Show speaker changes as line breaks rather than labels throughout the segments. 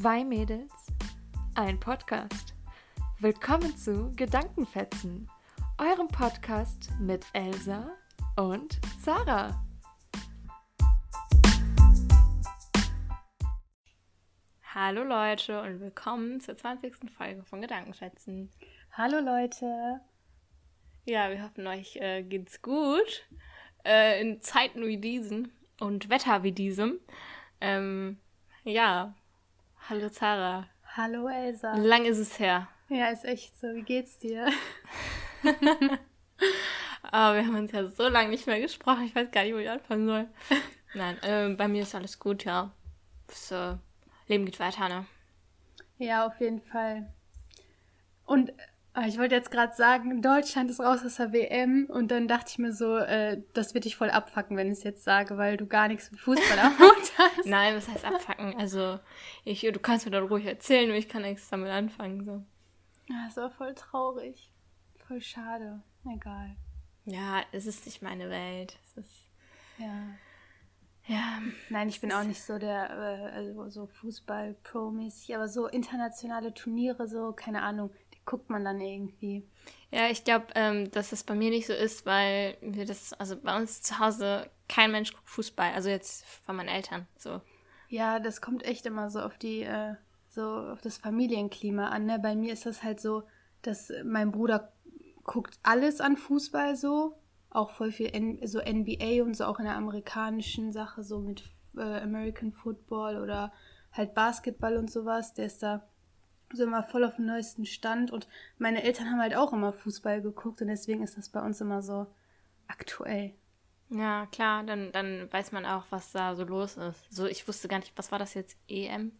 Zwei Mädels, ein Podcast. Willkommen zu Gedankenfetzen, eurem Podcast mit Elsa und Sarah.
Hallo Leute und willkommen zur 20. Folge von Gedankenfetzen.
Hallo Leute.
Ja, wir hoffen, euch äh, geht's gut. Äh, in Zeiten wie diesen und Wetter wie diesem. Ähm, ja, hallo Zara.
Hallo Elsa.
Lang ist es her.
Ja, ist echt so. Wie geht's dir?
Aber wir haben uns ja so lange nicht mehr gesprochen. Ich weiß gar nicht, wo ich anfangen soll. Nein, äh, bei mir ist alles gut, ja. Das äh, Leben geht weiter, ne?
Ja, auf jeden Fall. Und ich wollte jetzt gerade sagen, Deutschland ist raus aus der WM und dann dachte ich mir so, äh, das wird dich voll abfacken, wenn ich es jetzt sage, weil du gar nichts mit Fußball am Hut hast.
Nein, was heißt abfacken? Also, ich, du kannst mir dann ruhig erzählen, und ich kann nichts damit anfangen. So.
Ja, das war voll traurig. Voll schade. Egal.
Ja, es ist nicht meine Welt. Es ist.
Ja.
Ja.
Nein, ich bin auch nicht so der, äh, also so Fußball-Pro-mäßig, aber so internationale Turniere, so, keine Ahnung, guckt man dann irgendwie.
Ja, ich glaube, ähm, dass das bei mir nicht so ist, weil wir das, also bei uns zu Hause kein Mensch guckt Fußball, also jetzt von meinen Eltern, so.
Ja, das kommt echt immer so auf die, äh, so auf das Familienklima an. Ne? Bei mir ist das halt so, dass mein Bruder guckt alles an Fußball so, auch voll viel N so NBA und so auch in der amerikanischen Sache, so mit äh, American Football oder halt Basketball und sowas. Der ist da so immer voll auf dem neuesten Stand und meine Eltern haben halt auch immer Fußball geguckt und deswegen ist das bei uns immer so aktuell.
Ja, klar, dann, dann weiß man auch, was da so los ist. So, ich wusste gar nicht, was war das jetzt? EM?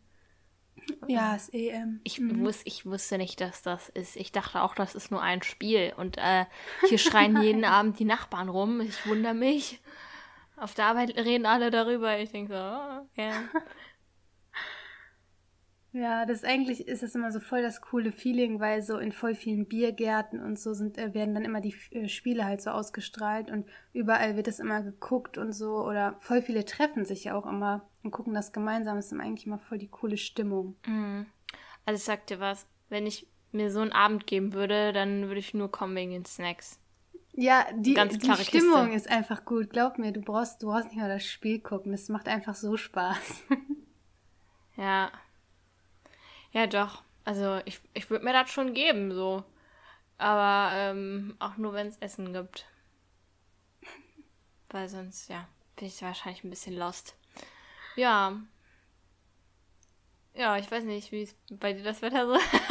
Ja, das EM.
Ich, wus ich wusste nicht, dass das ist. Ich dachte auch, das ist nur ein Spiel. Und äh, hier schreien jeden Abend die Nachbarn rum. Ich wundere mich. Auf der Arbeit reden alle darüber. Ich denke so, oh, ja.
Ja, das eigentlich ist das immer so voll das coole Feeling, weil so in voll vielen Biergärten und so sind, äh, werden dann immer die äh, Spiele halt so ausgestrahlt und überall wird das immer geguckt und so oder voll viele treffen sich ja auch immer und gucken das gemeinsam. Das ist eigentlich immer voll die coole Stimmung.
Mhm. Also ich sag dir was, wenn ich mir so einen Abend geben würde, dann würde ich nur kommen wegen den Snacks.
Ja, die,
Ganz
die Stimmung
Kiste.
ist einfach gut. Glaub mir, du brauchst, du brauchst nicht mal das Spiel gucken. Das macht einfach so Spaß.
Ja. Ja, doch. Also ich, ich würde mir das schon geben, so. Aber ähm, auch nur, wenn es Essen gibt. Weil sonst, ja, bin ich wahrscheinlich ein bisschen lost. Ja. Ja, ich weiß nicht, wie ist bei dir das Wetter so?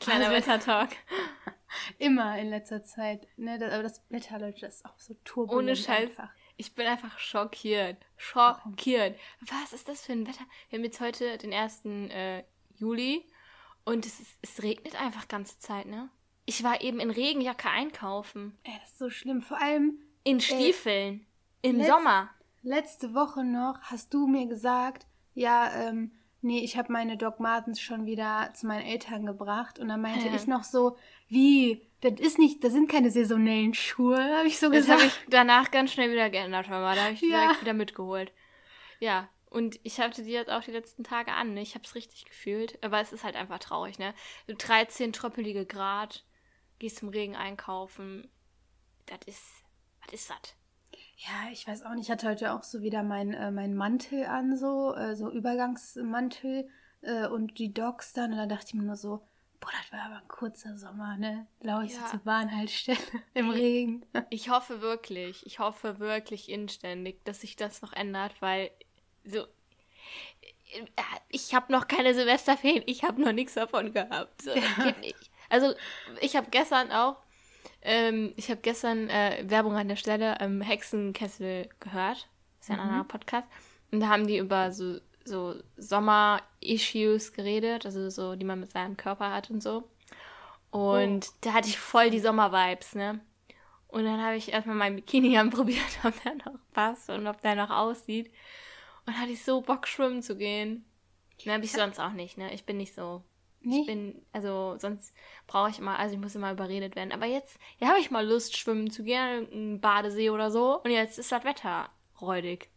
Kleiner
Also-
Wettertalk.
Immer in letzter Zeit. Ne, das, aber das Wetter, Leute, das ist auch so turbulent
Ohne Scheiß.
einfach.
Ich bin einfach schockiert. Schockiert. Was ist das für ein Wetter? Wir haben jetzt heute den 1. Äh, Juli und es, ist, es regnet einfach ganze Zeit, ne? Ich war eben in Regenjacke einkaufen.
Ey, das ist so schlimm. Vor allem
In Stiefeln. Im
letzt-
Sommer.
letzte Woche noch hast du mir gesagt, ja, ähm, nee, ich habe meine Doc Martens schon wieder zu meinen Eltern gebracht. Und dann meinte
Ja.
ich noch so, wie, das ist nicht, das sind keine saisonellen Schuhe, habe ich so
Das
gesagt.
habe ich danach ganz schnell wieder geändert, mal. Da habe ich
Ja.
direkt wieder mitgeholt. Ja, und ich hatte die jetzt auch die letzten Tage an. Ne? Ich habe es richtig gefühlt. Aber es ist halt einfach traurig, ne? So 13 tröppelige Grad, gehst zum Regen einkaufen. Das ist, was ist das?
Ja, ich weiß auch nicht. Ich hatte heute auch so wieder meinen äh, mein Mantel an, so, äh, so Übergangsmantel äh, und die Docs dann. Und dann dachte ich mir nur so, boah, das war aber ein kurzer Sommer, ne? Laufe ich
Ja.
so zur Bahnhaltestelle im Regen.
Ich hoffe wirklich, ich hoffe wirklich inständig, dass sich das noch ändert, weil so. Ich habe noch keine Silvesterferien, ich habe noch nichts davon gehabt. So, das geht nicht. Also, ich habe gestern auch, ähm, ich habe gestern äh, Werbung an der Stelle im Hexenkessel gehört. ist ja ein
Mhm.
anderer Podcast. Und da haben die über so, so Sommer-Issues geredet, also so, die man mit seinem Körper hat und so. Und da hatte ich voll die Sommer-Vibes, ne? Und dann habe ich erstmal meinen Bikini anprobiert, ob der noch passt und ob der noch aussieht. Und hatte ich so Bock, schwimmen zu gehen. Ne, habe ich sonst auch nicht, ne? Ich bin nicht so. Ich
Nee?
bin, also sonst brauche ich immer, also ich muss immer überredet werden. Aber jetzt, ja, habe ich mal Lust, schwimmen zu gehen, in einen Badesee oder so. Und jetzt ist das Wetter räudig.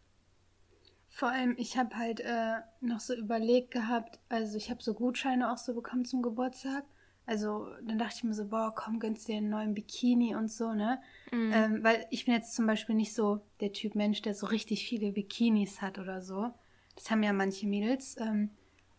Vor allem, ich habe halt äh, noch so überlegt gehabt, also ich habe so Gutscheine auch so bekommen zum Geburtstag. Also dann dachte ich mir so, boah, komm, gönnst dir einen neuen Bikini und so, ne?
Mhm.
Ähm, weil ich bin jetzt zum Beispiel nicht so der Typ Mensch, der so richtig viele Bikinis hat oder so. Das haben ja manche Mädels. Ähm,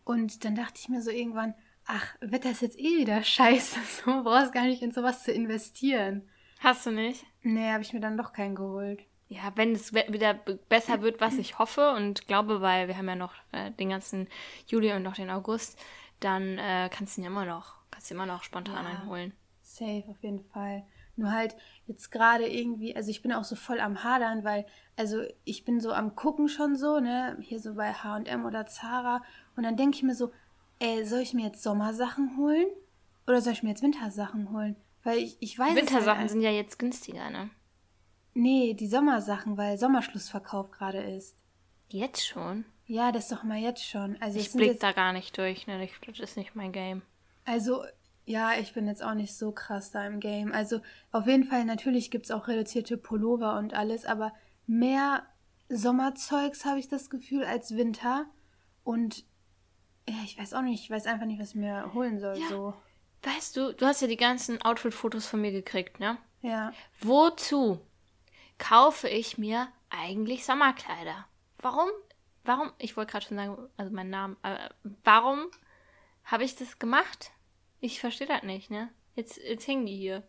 und dann dachte ich mir so irgendwann, ach, Wetter ist jetzt eh wieder scheiße. So, brauchst gar nicht in sowas zu investieren.
Hast du nicht?
Nee, habe ich mir dann doch keinen geholt.
Ja, wenn es wieder besser wird, was ich hoffe und glaube, weil wir haben ja noch äh, den ganzen Juli und noch den August, dann äh, kannst du ihn ja immer noch, kannst du immer noch spontan
Ja.
einholen.
Safe, auf jeden Fall. Nur halt jetzt gerade irgendwie, also ich bin auch so voll am Hadern, weil, also ich bin so am Gucken schon so, ne, hier so bei HM oder Zara. Und dann denke ich mir so, ey, soll ich mir jetzt Sommersachen holen? Oder soll ich mir jetzt Wintersachen holen? Weil ich, ich weiß es
Wintersachen
halt,
sind ja jetzt günstiger, ne?
Nee, die Sommersachen, weil Sommerschlussverkauf gerade ist.
Jetzt schon?
Ja, das doch mal jetzt schon. Also
Ich blick
jetzt,
da gar nicht durch, ne? Ich, das ist nicht mein Game.
Also, ja, ich bin jetzt auch nicht so krass da im Game. Also, auf jeden Fall, natürlich gibt es auch reduzierte Pullover und alles, aber mehr Sommerzeugs habe ich das Gefühl als Winter. Und ja, ich weiß auch nicht, ich weiß einfach nicht, was ich mir holen soll.
Ja.
So.
Weißt du, du hast ja die ganzen Outfit-Fotos von mir gekriegt, ne?
Ja.
Wozu kaufe ich mir eigentlich Sommerkleider? Warum? Warum? Ich wollte gerade schon sagen, also meinen Namen, aber warum habe ich das gemacht? Ich verstehe das nicht, ne? Jetzt, jetzt hängen die hier.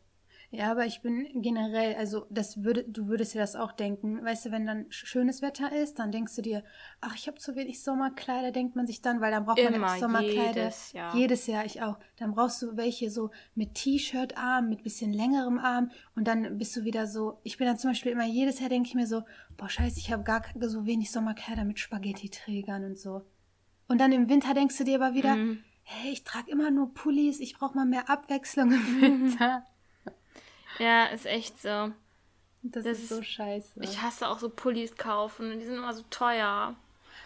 Ja, aber ich bin generell, also das würde, du würdest dir das auch denken. Weißt du, wenn dann sch- schönes Wetter ist, dann denkst du dir, ach, ich habe zu wenig Sommerkleider, denkt man sich dann, weil dann braucht man
Immer,
ja Sommerkleider.
jedes Jahr.
Jedes Jahr, ich auch. Dann brauchst du welche so mit T-Shirt-Arm, mit bisschen längerem Arm und dann bist du wieder so, ich bin dann zum Beispiel immer jedes Jahr denke ich mir so, boah, scheiße, ich habe gar so wenig Sommerkleider mit Spaghetti-Trägern und so. Und dann im Winter denkst du dir aber wieder,
Mhm.
Hey, ich trage immer nur Pullis, ich brauche mal mehr Abwechslung im Winter.
Ja, ist echt so.
Das,
Das
ist so scheiße.
Ich hasse auch so Pullis kaufen. Die sind immer so teuer.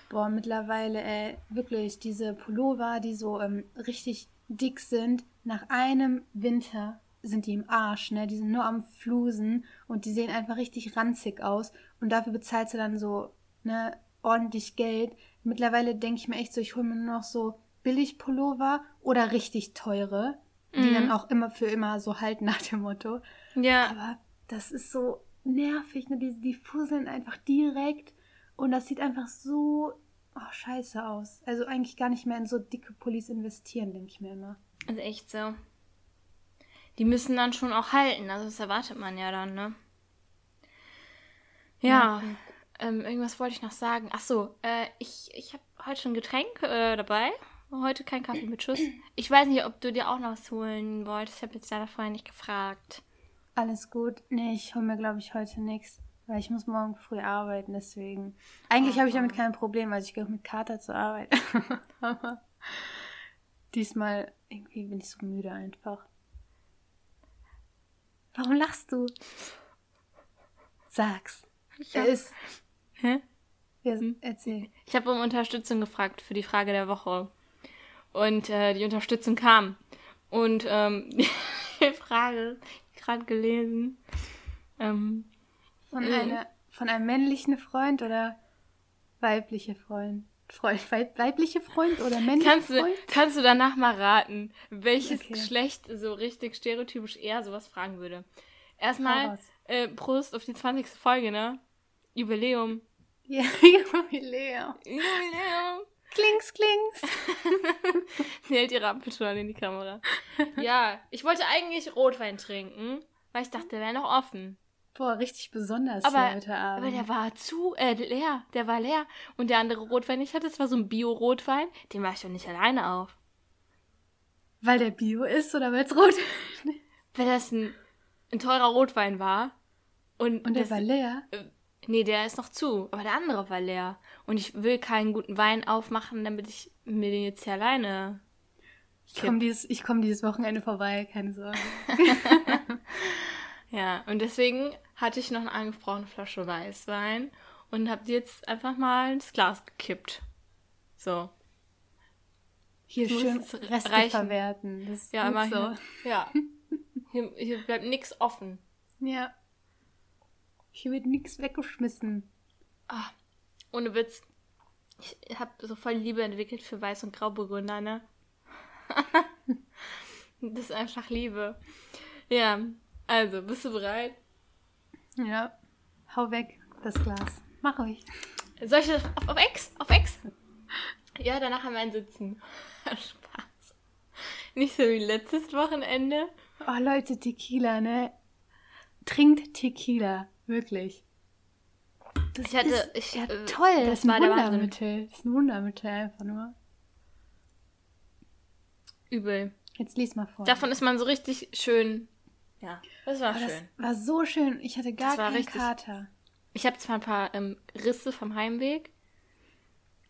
Boah, mittlerweile, ey, wirklich, diese Pullover, die so ähm, richtig dick sind, nach einem Winter sind die im Arsch, ne? Die sind nur am Flusen und die sehen einfach richtig ranzig aus. Und dafür bezahlst du dann so, ne, ordentlich Geld. Mittlerweile denke ich mir echt so, ich hole mir nur noch so Billig-Pullover oder richtig teure, die
Mhm.
dann auch immer für immer so halten nach dem Motto.
Ja.
Aber das ist so nervig, ne? Die, die fusseln einfach direkt und das sieht einfach so oh, scheiße aus. Also eigentlich gar nicht mehr in so dicke Pullis investieren, denke ich mir immer.
Ist echt so. Die müssen dann schon auch halten. Also das erwartet man ja dann, ne? Ja. Ähm, irgendwas wollte ich noch sagen. Ach so, äh, ich, ich habe heute schon ein Getränk äh, dabei. Heute kein Kaffee mit Schuss. Ich weiß nicht, ob du dir auch noch was holen wolltest. Ich habe jetzt leider vorher nicht gefragt.
Alles gut. Nee, ich hole mir, glaube ich, heute nichts. Weil ich muss morgen früh arbeiten, deswegen. Eigentlich habe ich damit kein Problem, also ich gehe auch mit Kater zur Arbeit. Aber diesmal irgendwie bin ich so müde einfach. Warum lachst du? Sag's. Er ist.
Hä?
Ja, erzähl.
Ich habe um Unterstützung gefragt für die Frage der Woche. Und äh, die Unterstützung kam. Und ähm, die Frage, gerade gelesen. Ähm,
Von, einer, von einem männlichen Freund oder weibliche Freund? Freund weib, weibliche Freund oder männliche
kannst, du,
Freund?
kannst du danach mal raten, welches
Okay.
Geschlecht so richtig stereotypisch eher sowas fragen würde? Erstmal, äh, Prost auf die 20. Folge, ne? Jubiläum.
Ja, Jubiläum.
Jubiläum.
Klings, klings.
Sie hält ihre Ampelschale in die Kamera. Ja, ich wollte eigentlich Rotwein trinken, weil ich dachte, der wäre noch offen.
Boah, richtig besonders
Aber,
hier heute Abend.
aber der war zu, äh, leer. Der war leer. Und der andere Rotwein, den ich hatte, das war so ein Bio-Rotwein. Den mache ich doch nicht alleine auf.
Weil der Bio ist oder weil es rot ist?
Wenn das ein, ein teurer Rotwein war. Und,
Und der
das,
war leer.
Nee, der ist noch zu. Aber der andere war leer. Und ich will keinen guten Wein aufmachen, damit ich mir den jetzt hier alleine.
Ich komme dieses, ich komm dieses Wochenende vorbei, keine Sorge.
Ja, und deswegen hatte ich noch eine angebrochene Flasche Weißwein und habe die jetzt einfach mal ins Glas gekippt. So.
Hier schön
es
Reste
reichen.
verwerten. Das ist
Ja, immer
so.
hier. Ja. Hier, hier bleibt nichts offen.
Ja. Hier wird nichts weggeschmissen.
Ah, ohne Witz. Ich habe so voll Liebe entwickelt für Weiß- und Grauburgunder, ne? das ist einfach Liebe. Ja, also, bist du bereit?
Ja. Hau weg, das Glas. Mach ruhig.
Soll ich das auf, auf Ex? Auf Ex? Ja, danach haben wir ein Sitzen. Spaß. Nicht so wie letztes Wochenende.
Oh, Leute, Tequila, ne? Trinkt Tequila. Wirklich. Das
Ich hatte-
ist
ich,
ja,
äh,
toll.
das
Das, ist ein
war Wahnsinn.
Wundermittel. Das ist ein Wundermittel einfach nur.
Übel.
Jetzt lies mal vor.
Davon ist man so richtig schön. Ja, das war
das
schön.
war so schön. Ich hatte gar
Das
keinen
richtig-
Kater.
Ich habe zwar ein paar ähm, Risse vom Heimweg,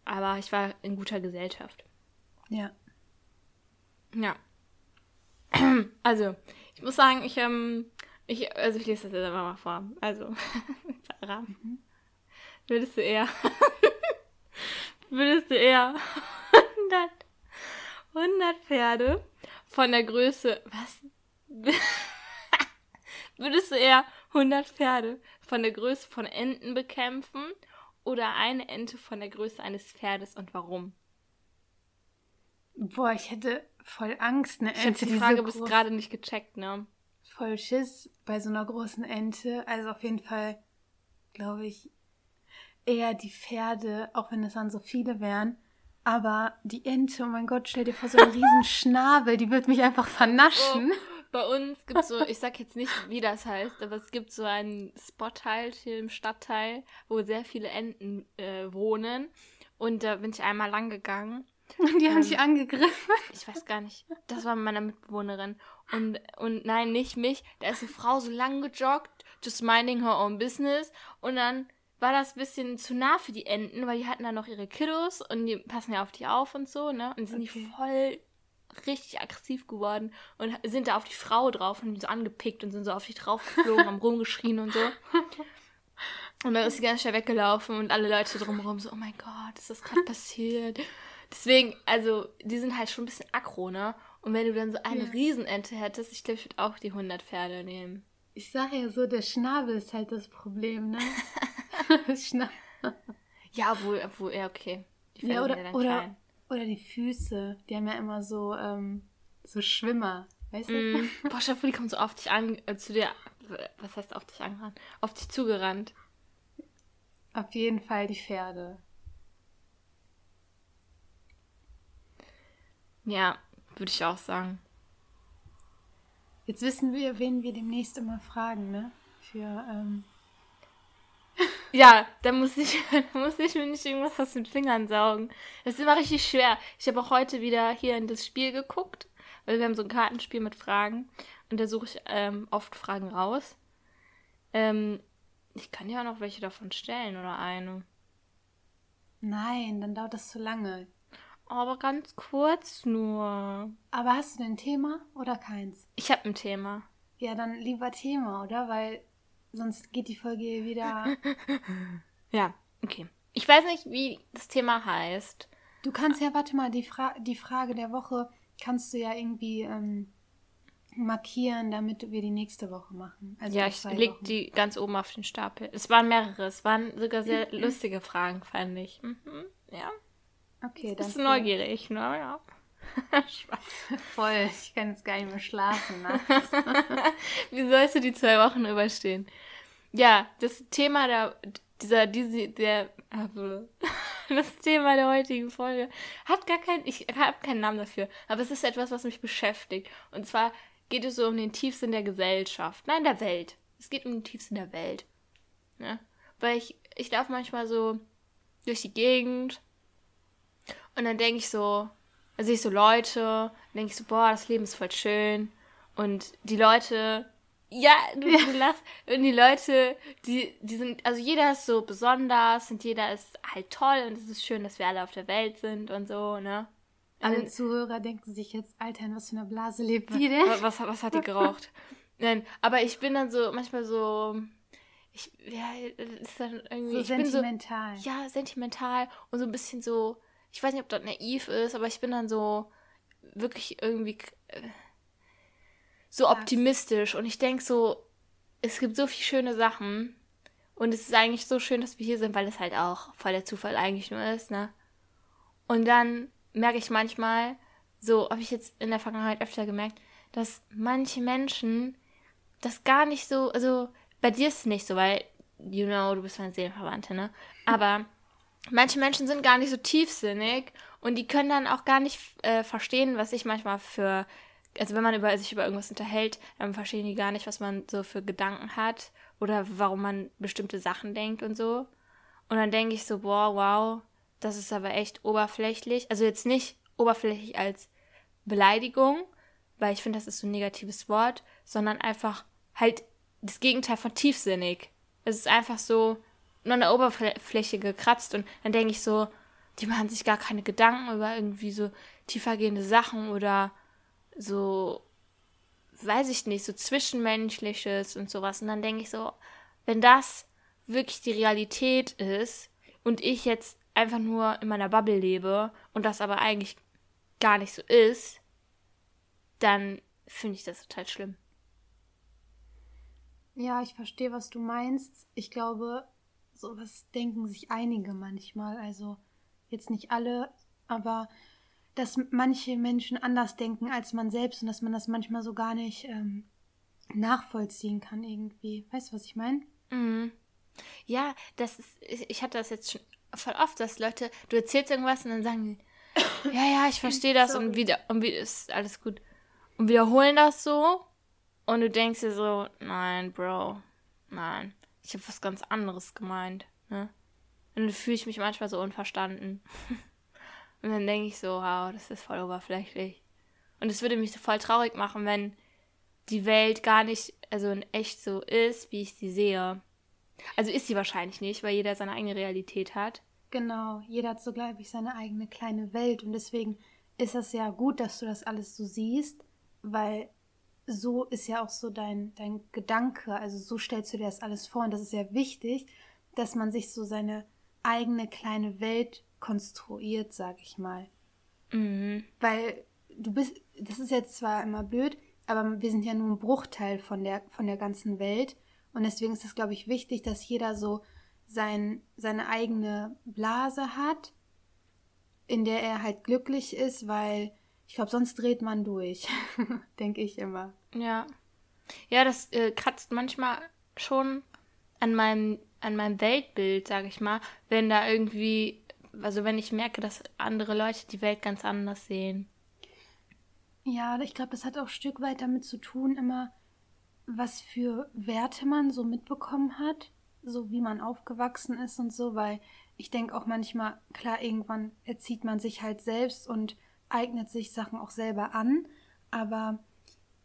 aber ich war in guter Gesellschaft.
Ja.
Ja. Also, ich muss sagen, ich, ähm, ich, also ich lese das jetzt einfach mal vor. Also, Sarah, würdest du eher, würdest du eher 100, 100 Pferde von der Größe, was? würdest du eher 100 Pferde von der Größe von Enten bekämpfen oder eine Ente von der Größe eines Pferdes und warum?
Boah, ich hätte voll Angst, eine
Ich habe
Ente,
die Frage
so
bis gerade nicht gecheckt, ne?
Voll Schiss bei so einer großen Ente. Also auf jeden Fall, glaube ich, eher die Pferde, auch wenn es dann so viele wären. Aber die Ente, oh mein Gott, stell dir vor, so einen riesen Schnabel, die wird mich einfach vernaschen.
Bei uns gibt es so, ich sag jetzt nicht, wie das heißt, aber es gibt so einen Spot halt hier im Stadtteil, wo sehr viele Enten äh, wohnen. Und da bin ich einmal lang gegangen.
Und die haben
Ähm,
dich angegriffen.
Ich weiß gar nicht. Das war meine Mitbewohnerin. Und, und nein, nicht mich. Da ist eine Frau so lang gejoggt, just minding her own business. Und dann war das ein bisschen zu nah für die Enten, weil die hatten dann noch ihre Kiddos und die passen ja auf die auf und so, ne? Und sind
Okay.
die voll richtig aggressiv geworden und sind da auf die Frau drauf und die so angepickt und sind so auf die drauf geflogen, haben rumgeschrien und so. Und dann ist sie ganz schnell weggelaufen und alle Leute drumherum so, oh mein Gott, ist das gerade passiert? Deswegen, also, die sind halt schon ein bisschen aggro, ne? Und wenn du dann so eine
Ja.
Riesenente hättest, ich glaube, ich würde auch die 100 Pferde nehmen.
Ich sage ja so, der Schnabel ist halt das Problem, ne?
Ja, obwohl, obwohl, ja, okay. Die
ja,
Pferde
oder,
ja dann
oder,
klein.
oder die Füße. Die haben ja immer so, ähm, so Schwimmer. Weißt du?
Mm. Boah, vor, die kommen so auf dich an, äh, zu dir, was heißt auf dich angerannt? Auf dich zugerannt.
Auf jeden Fall die Pferde.
Ja, würde ich auch sagen.
Jetzt wissen wir, wen wir demnächst immer fragen, ne? Für, ähm,
Ja, da muss ich, da muss ich mir nicht irgendwas aus den Fingern saugen. Das ist immer richtig schwer. Ich habe auch heute wieder hier in das Spiel geguckt, weil wir haben so ein Kartenspiel mit Fragen und da suche ich ähm, oft Fragen raus. Ähm, ich kann ja auch noch welche davon stellen oder eine.
nein, dann dauert das zu lange.
Aber ganz kurz nur.
Aber hast du denn ein Thema oder keins?
Ich habe ein Thema.
Ja, dann lieber Thema, oder? Weil sonst geht die Folge wieder.
Ja, okay. Ich weiß nicht, wie das Thema heißt.
Du kannst ja, warte mal, die, Fra die Frage der Woche kannst du ja irgendwie ähm, markieren, damit wir die nächste Woche machen. Also
ja, ich leg
Wochen.
die ganz oben auf den Stapel. Es waren mehrere. Es waren sogar sehr lustige Fragen, fand ich. Mhm. Ja.
Okay, dann
Bist du neugierig, ne? Ja. Spaß.
voll. Ich kann jetzt gar nicht mehr schlafen.
Wie sollst du die zwei Wochen überstehen? Ja, das Thema der, dieser, diese, der, das Thema der heutigen Folge hat gar keinen, ich habe keinen Namen dafür, aber es ist etwas, was mich beschäftigt. Und zwar geht es so um den Tiefsinn der Gesellschaft, nein, der Welt. Es geht um den Tiefsinn der Welt. Ne? Weil ich, ich laufe manchmal so durch die Gegend und dann denke ich so, da sehe ich so Leute, dann denke ich so, boah, das Leben ist voll schön. Und die Leute, ja, du, du lachst, und die Leute, die, die sind, also jeder ist so besonders und jeder ist halt toll und es ist schön, dass wir alle auf der Welt sind und so, ne?
Alle Zuhörer denken sich jetzt, Alter, in was für einer Blase lebt die denn?
Was, was, was hat die geraucht? Nein, aber ich bin dann so manchmal so, ich, ja, ist dann irgendwie,
So
ich bin so,
sentimental.
ja, sentimental und so ein bisschen so, ich weiß nicht, ob das naiv ist, aber ich bin dann so wirklich irgendwie äh, so optimistisch und ich denke so, es gibt so viele schöne Sachen Und es ist eigentlich so schön, dass wir hier sind, weil es halt auch voll der Zufall eigentlich nur ist, ne? Und dann merke ich manchmal, so habe ich jetzt in der Vergangenheit öfter gemerkt, dass manche Menschen das gar nicht so, also bei dir ist es nicht so, weil, you know, du bist meine Seelenverwandte, ne? Aber manche Menschen sind gar nicht so tiefsinnig und die können dann auch gar nicht äh, verstehen, was ich manchmal für, also wenn man über, sich über irgendwas unterhält, dann verstehen die gar nicht, was man so für Gedanken hat oder warum man bestimmte Sachen denkt und so. Und dann denke ich so, boah, wow, das ist aber echt oberflächlich. Also jetzt nicht oberflächlich als Beleidigung, weil ich finde, das ist so ein negatives Wort, sondern einfach halt das Gegenteil von tiefsinnig. Es ist einfach so nur an der Oberfläche gekratzt und dann denke ich so, die machen sich gar keine Gedanken über irgendwie so tiefergehende Sachen oder so, weiß ich nicht, so Zwischenmenschliches und sowas. Und dann denke ich so, wenn das wirklich die Realität ist und ich jetzt einfach nur in meiner Bubble lebe und das aber eigentlich gar nicht so ist, dann finde ich das total schlimm.
Ja, ich verstehe, was du meinst. Ich glaube, sowas denken sich einige manchmal. Also jetzt nicht alle, aber dass manche Menschen anders denken als man selbst und dass man das manchmal so gar nicht ähm, nachvollziehen kann irgendwie. Weißt du, was ich meine?
Mhm. Ja, das ist, ich hatte das jetzt schon voll oft, dass Leute, du erzählst irgendwas und dann sagen die, ja, ja, ich verstehe das und wieder, und wieder ist alles gut. Und wiederholen das so und du denkst dir so, nein, Bro, nein, ich habe was ganz anderes gemeint, ne? Und dann fühle ich mich manchmal so unverstanden. und dann denke ich so, wow, das ist voll oberflächlich. Und es würde mich so voll traurig machen, wenn die Welt gar nicht, also in echt so ist, wie ich sie sehe. Also ist sie wahrscheinlich nicht, weil jeder seine eigene Realität hat.
Genau, jeder hat so, glaube ich, seine eigene kleine Welt und deswegen ist das ja gut, dass du das alles so siehst, weil so ist ja auch so dein, dein Gedanke, also so stellst du dir das alles vor und das ist ja wichtig, dass man sich so seine eigene kleine Welt konstruiert, sag ich mal.
Mhm.
Weil du bist, das ist jetzt zwar immer blöd, aber wir sind ja nur ein Bruchteil von der, von der ganzen Welt und deswegen ist es, glaube ich, wichtig, dass jeder so sein, seine eigene Blase hat, in der er halt glücklich ist, weil ich glaube, sonst dreht man durch, denke ich immer.
Ja. Ja, das äh, kratzt manchmal schon an meinem, an meinem Weltbild, sage ich mal, wenn da irgendwie, also wenn ich merke, dass andere Leute die Welt ganz anders sehen.
Ja, ich glaube, das hat auch ein Stück weit damit zu tun, immer, was für Werte man so mitbekommen hat, so wie man aufgewachsen ist und so, weil ich denke auch manchmal, klar, irgendwann erzieht man sich halt selbst und eignet sich Sachen auch selber an, aber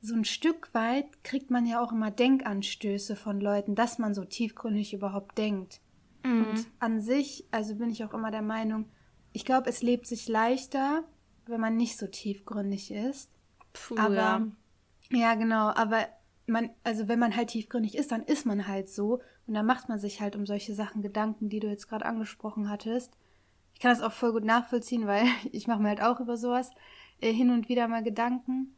so ein Stück weit kriegt man ja auch immer Denkanstöße von Leuten, dass man so tiefgründig überhaupt denkt. Mhm. Und an sich, also bin ich auch immer der Meinung, ich glaube, es lebt sich leichter, wenn man nicht so tiefgründig ist. Puh, aber ja. ja, genau, aber man, also wenn man halt tiefgründig ist, dann ist man halt so und dann macht man sich halt um solche Sachen Gedanken, die du jetzt gerade angesprochen hattest. Ich kann das auch voll gut nachvollziehen, weil ich mache mir halt auch über sowas äh, hin und wieder mal Gedanken.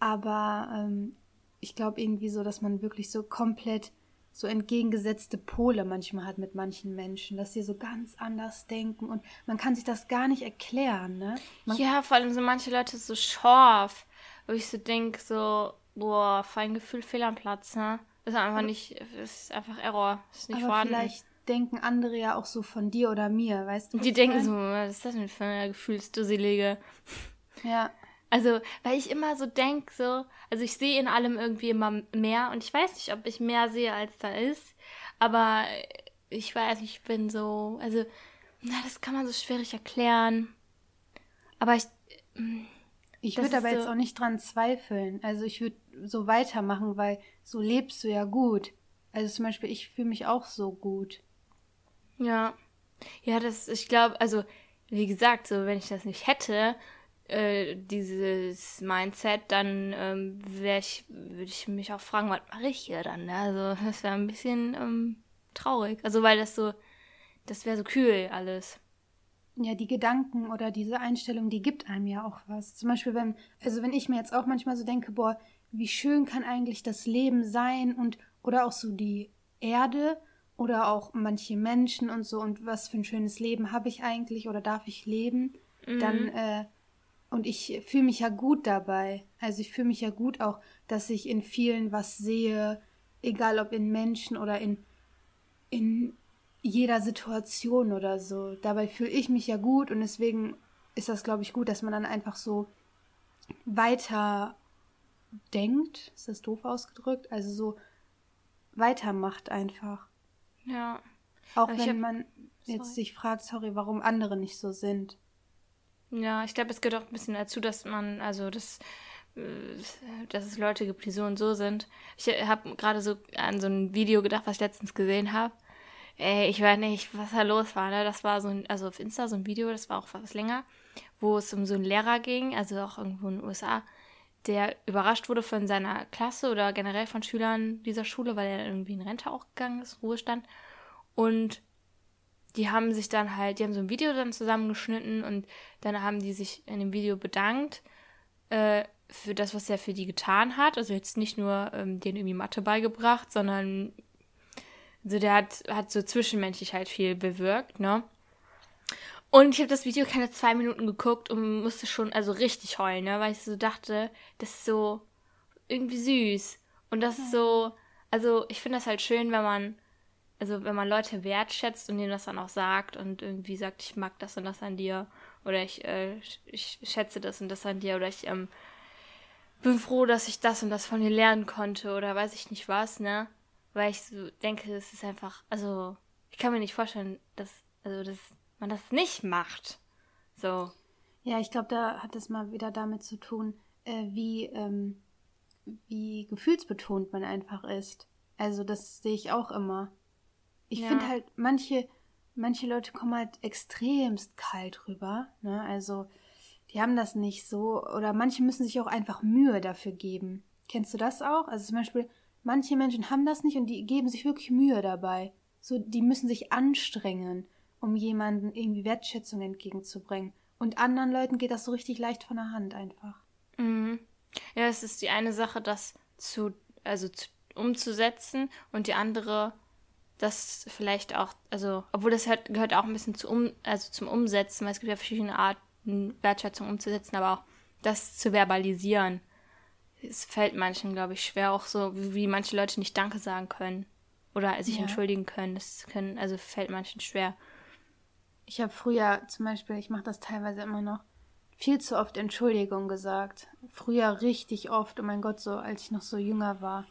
Aber ähm, ich glaube irgendwie so, dass man wirklich so komplett so entgegengesetzte Pole manchmal hat mit manchen Menschen, dass sie so ganz anders denken und man kann sich das gar nicht erklären, ne? Man
ja, vor allem so manche Leute so scharf, wo ich so denke, so, boah, fein Gefühl, fehl am Platz, ne? Das ist einfach nicht, ist einfach Error, das ist nicht
aber vorhanden. Vielleicht denken andere ja auch so von dir oder mir, weißt du?
Die denken so, was ist das denn für eine Gefühlsdusselige?
Ja.
Also, weil ich immer so denke, so, also ich sehe in allem irgendwie immer mehr und ich weiß nicht, ob ich mehr sehe, als da ist, aber ich weiß, ich bin so, also, na, das kann man so schwierig erklären. Aber ich.
Ich würde aber so jetzt auch nicht dran zweifeln. Also ich würde so weitermachen, weil so lebst du ja gut. Also zum Beispiel, ich fühle mich auch so gut.
Ja. Ja, das, ich glaube, also, wie gesagt, so, wenn ich das nicht hätte, äh, dieses Mindset, dann ähm, wäre ich, würde ich mich auch fragen, was mache ich hier dann? Ne? Also, das wäre ein bisschen ähm, traurig. Also, weil das so, das wäre so kühl alles.
Ja, die Gedanken oder diese Einstellung, die gibt einem ja auch was. Zum Beispiel, wenn, also wenn ich mir jetzt auch manchmal so denke, boah, wie schön kann eigentlich das Leben sein und oder auch so die Erde oder auch manche Menschen und so und was für ein schönes Leben habe ich eigentlich oder darf ich leben,
Mhm.
dann äh, und ich fühle mich ja gut dabei. Also ich fühle mich ja gut auch, dass ich in vielen was sehe, egal ob in Menschen oder in, in jeder Situation oder so. Dabei fühle ich mich ja gut und deswegen ist das, glaube ich, gut, dass man dann einfach so weiter denkt. Ist das doof ausgedrückt? Also so weitermacht einfach.
Ja.
Auch
ich
wenn
hab-
man jetzt
sorry.
sich fragt, sorry, warum andere nicht so sind.
Ja, ich glaube, es gehört auch ein bisschen dazu, dass man, also das, äh, dass es Leute gibt, die so und so sind. Ich habe gerade so an so ein Video gedacht, was ich letztens gesehen habe. Ey, ich weiß nicht, was da los war. Ne? Das war so ein, also auf Insta so ein Video, das war auch was länger, wo es um so einen Lehrer ging, also auch irgendwo in den USA, der überrascht wurde von seiner Klasse oder generell von Schülern dieser Schule, weil er irgendwie in Rente auch gegangen ist, Ruhestand. Und die haben sich dann halt, die haben so ein Video dann zusammengeschnitten und dann haben die sich in dem Video bedankt äh, für das, was er für die getan hat. Also jetzt nicht nur ähm, denen irgendwie Mathe beigebracht, sondern also der hat, hat so zwischenmenschlich halt viel bewirkt, ne? Und ich habe das Video keine zwei Minuten geguckt und musste schon also richtig heulen, ne? Weil ich so dachte, das ist so irgendwie süß. Und das ist so, also ich finde das halt schön, wenn man also wenn man Leute wertschätzt und denen das dann auch sagt und irgendwie sagt, ich mag das und das an dir oder ich, äh, ich schätze das und das an dir oder ich ähm, bin froh, dass ich das und das von dir lernen konnte oder weiß ich nicht was, ne? Weil ich so denke, es ist einfach, also ich kann mir nicht vorstellen, dass, also dass man das nicht macht. So.
Ja, ich glaube, da hat es mal wieder damit zu tun, äh, wie, ähm, wie gefühlsbetont man einfach ist. Also das sehe ich auch immer. Ich
Ja.
finde halt, manche, manche Leute kommen halt extremst kalt rüber. Ne? Also die haben das nicht so. Oder manche müssen sich auch einfach Mühe dafür geben. Kennst du das auch? Also zum Beispiel, manche Menschen haben das nicht und die geben sich wirklich Mühe dabei. So, die müssen sich anstrengen, um jemanden irgendwie Wertschätzung entgegenzubringen. Und anderen Leuten geht das so richtig leicht von der Hand einfach.
Mhm. Ja, es ist die eine Sache, das zu, also zu, umzusetzen und die andere, das vielleicht auch, also, obwohl das halt, gehört auch ein bisschen zu um, also zum Umsetzen, weil es gibt ja verschiedene Arten, Wertschätzung umzusetzen, aber auch das zu verbalisieren. Es fällt manchen, glaube ich, schwer, auch so, wie, wie manche Leute nicht Danke sagen können oder sich
Ja.
entschuldigen können. Das können, also fällt manchen schwer.
Ich habe früher zum Beispiel, ich mache das teilweise immer noch, viel zu oft Entschuldigung gesagt. Früher richtig oft, oh mein Gott, so als ich noch so jünger war.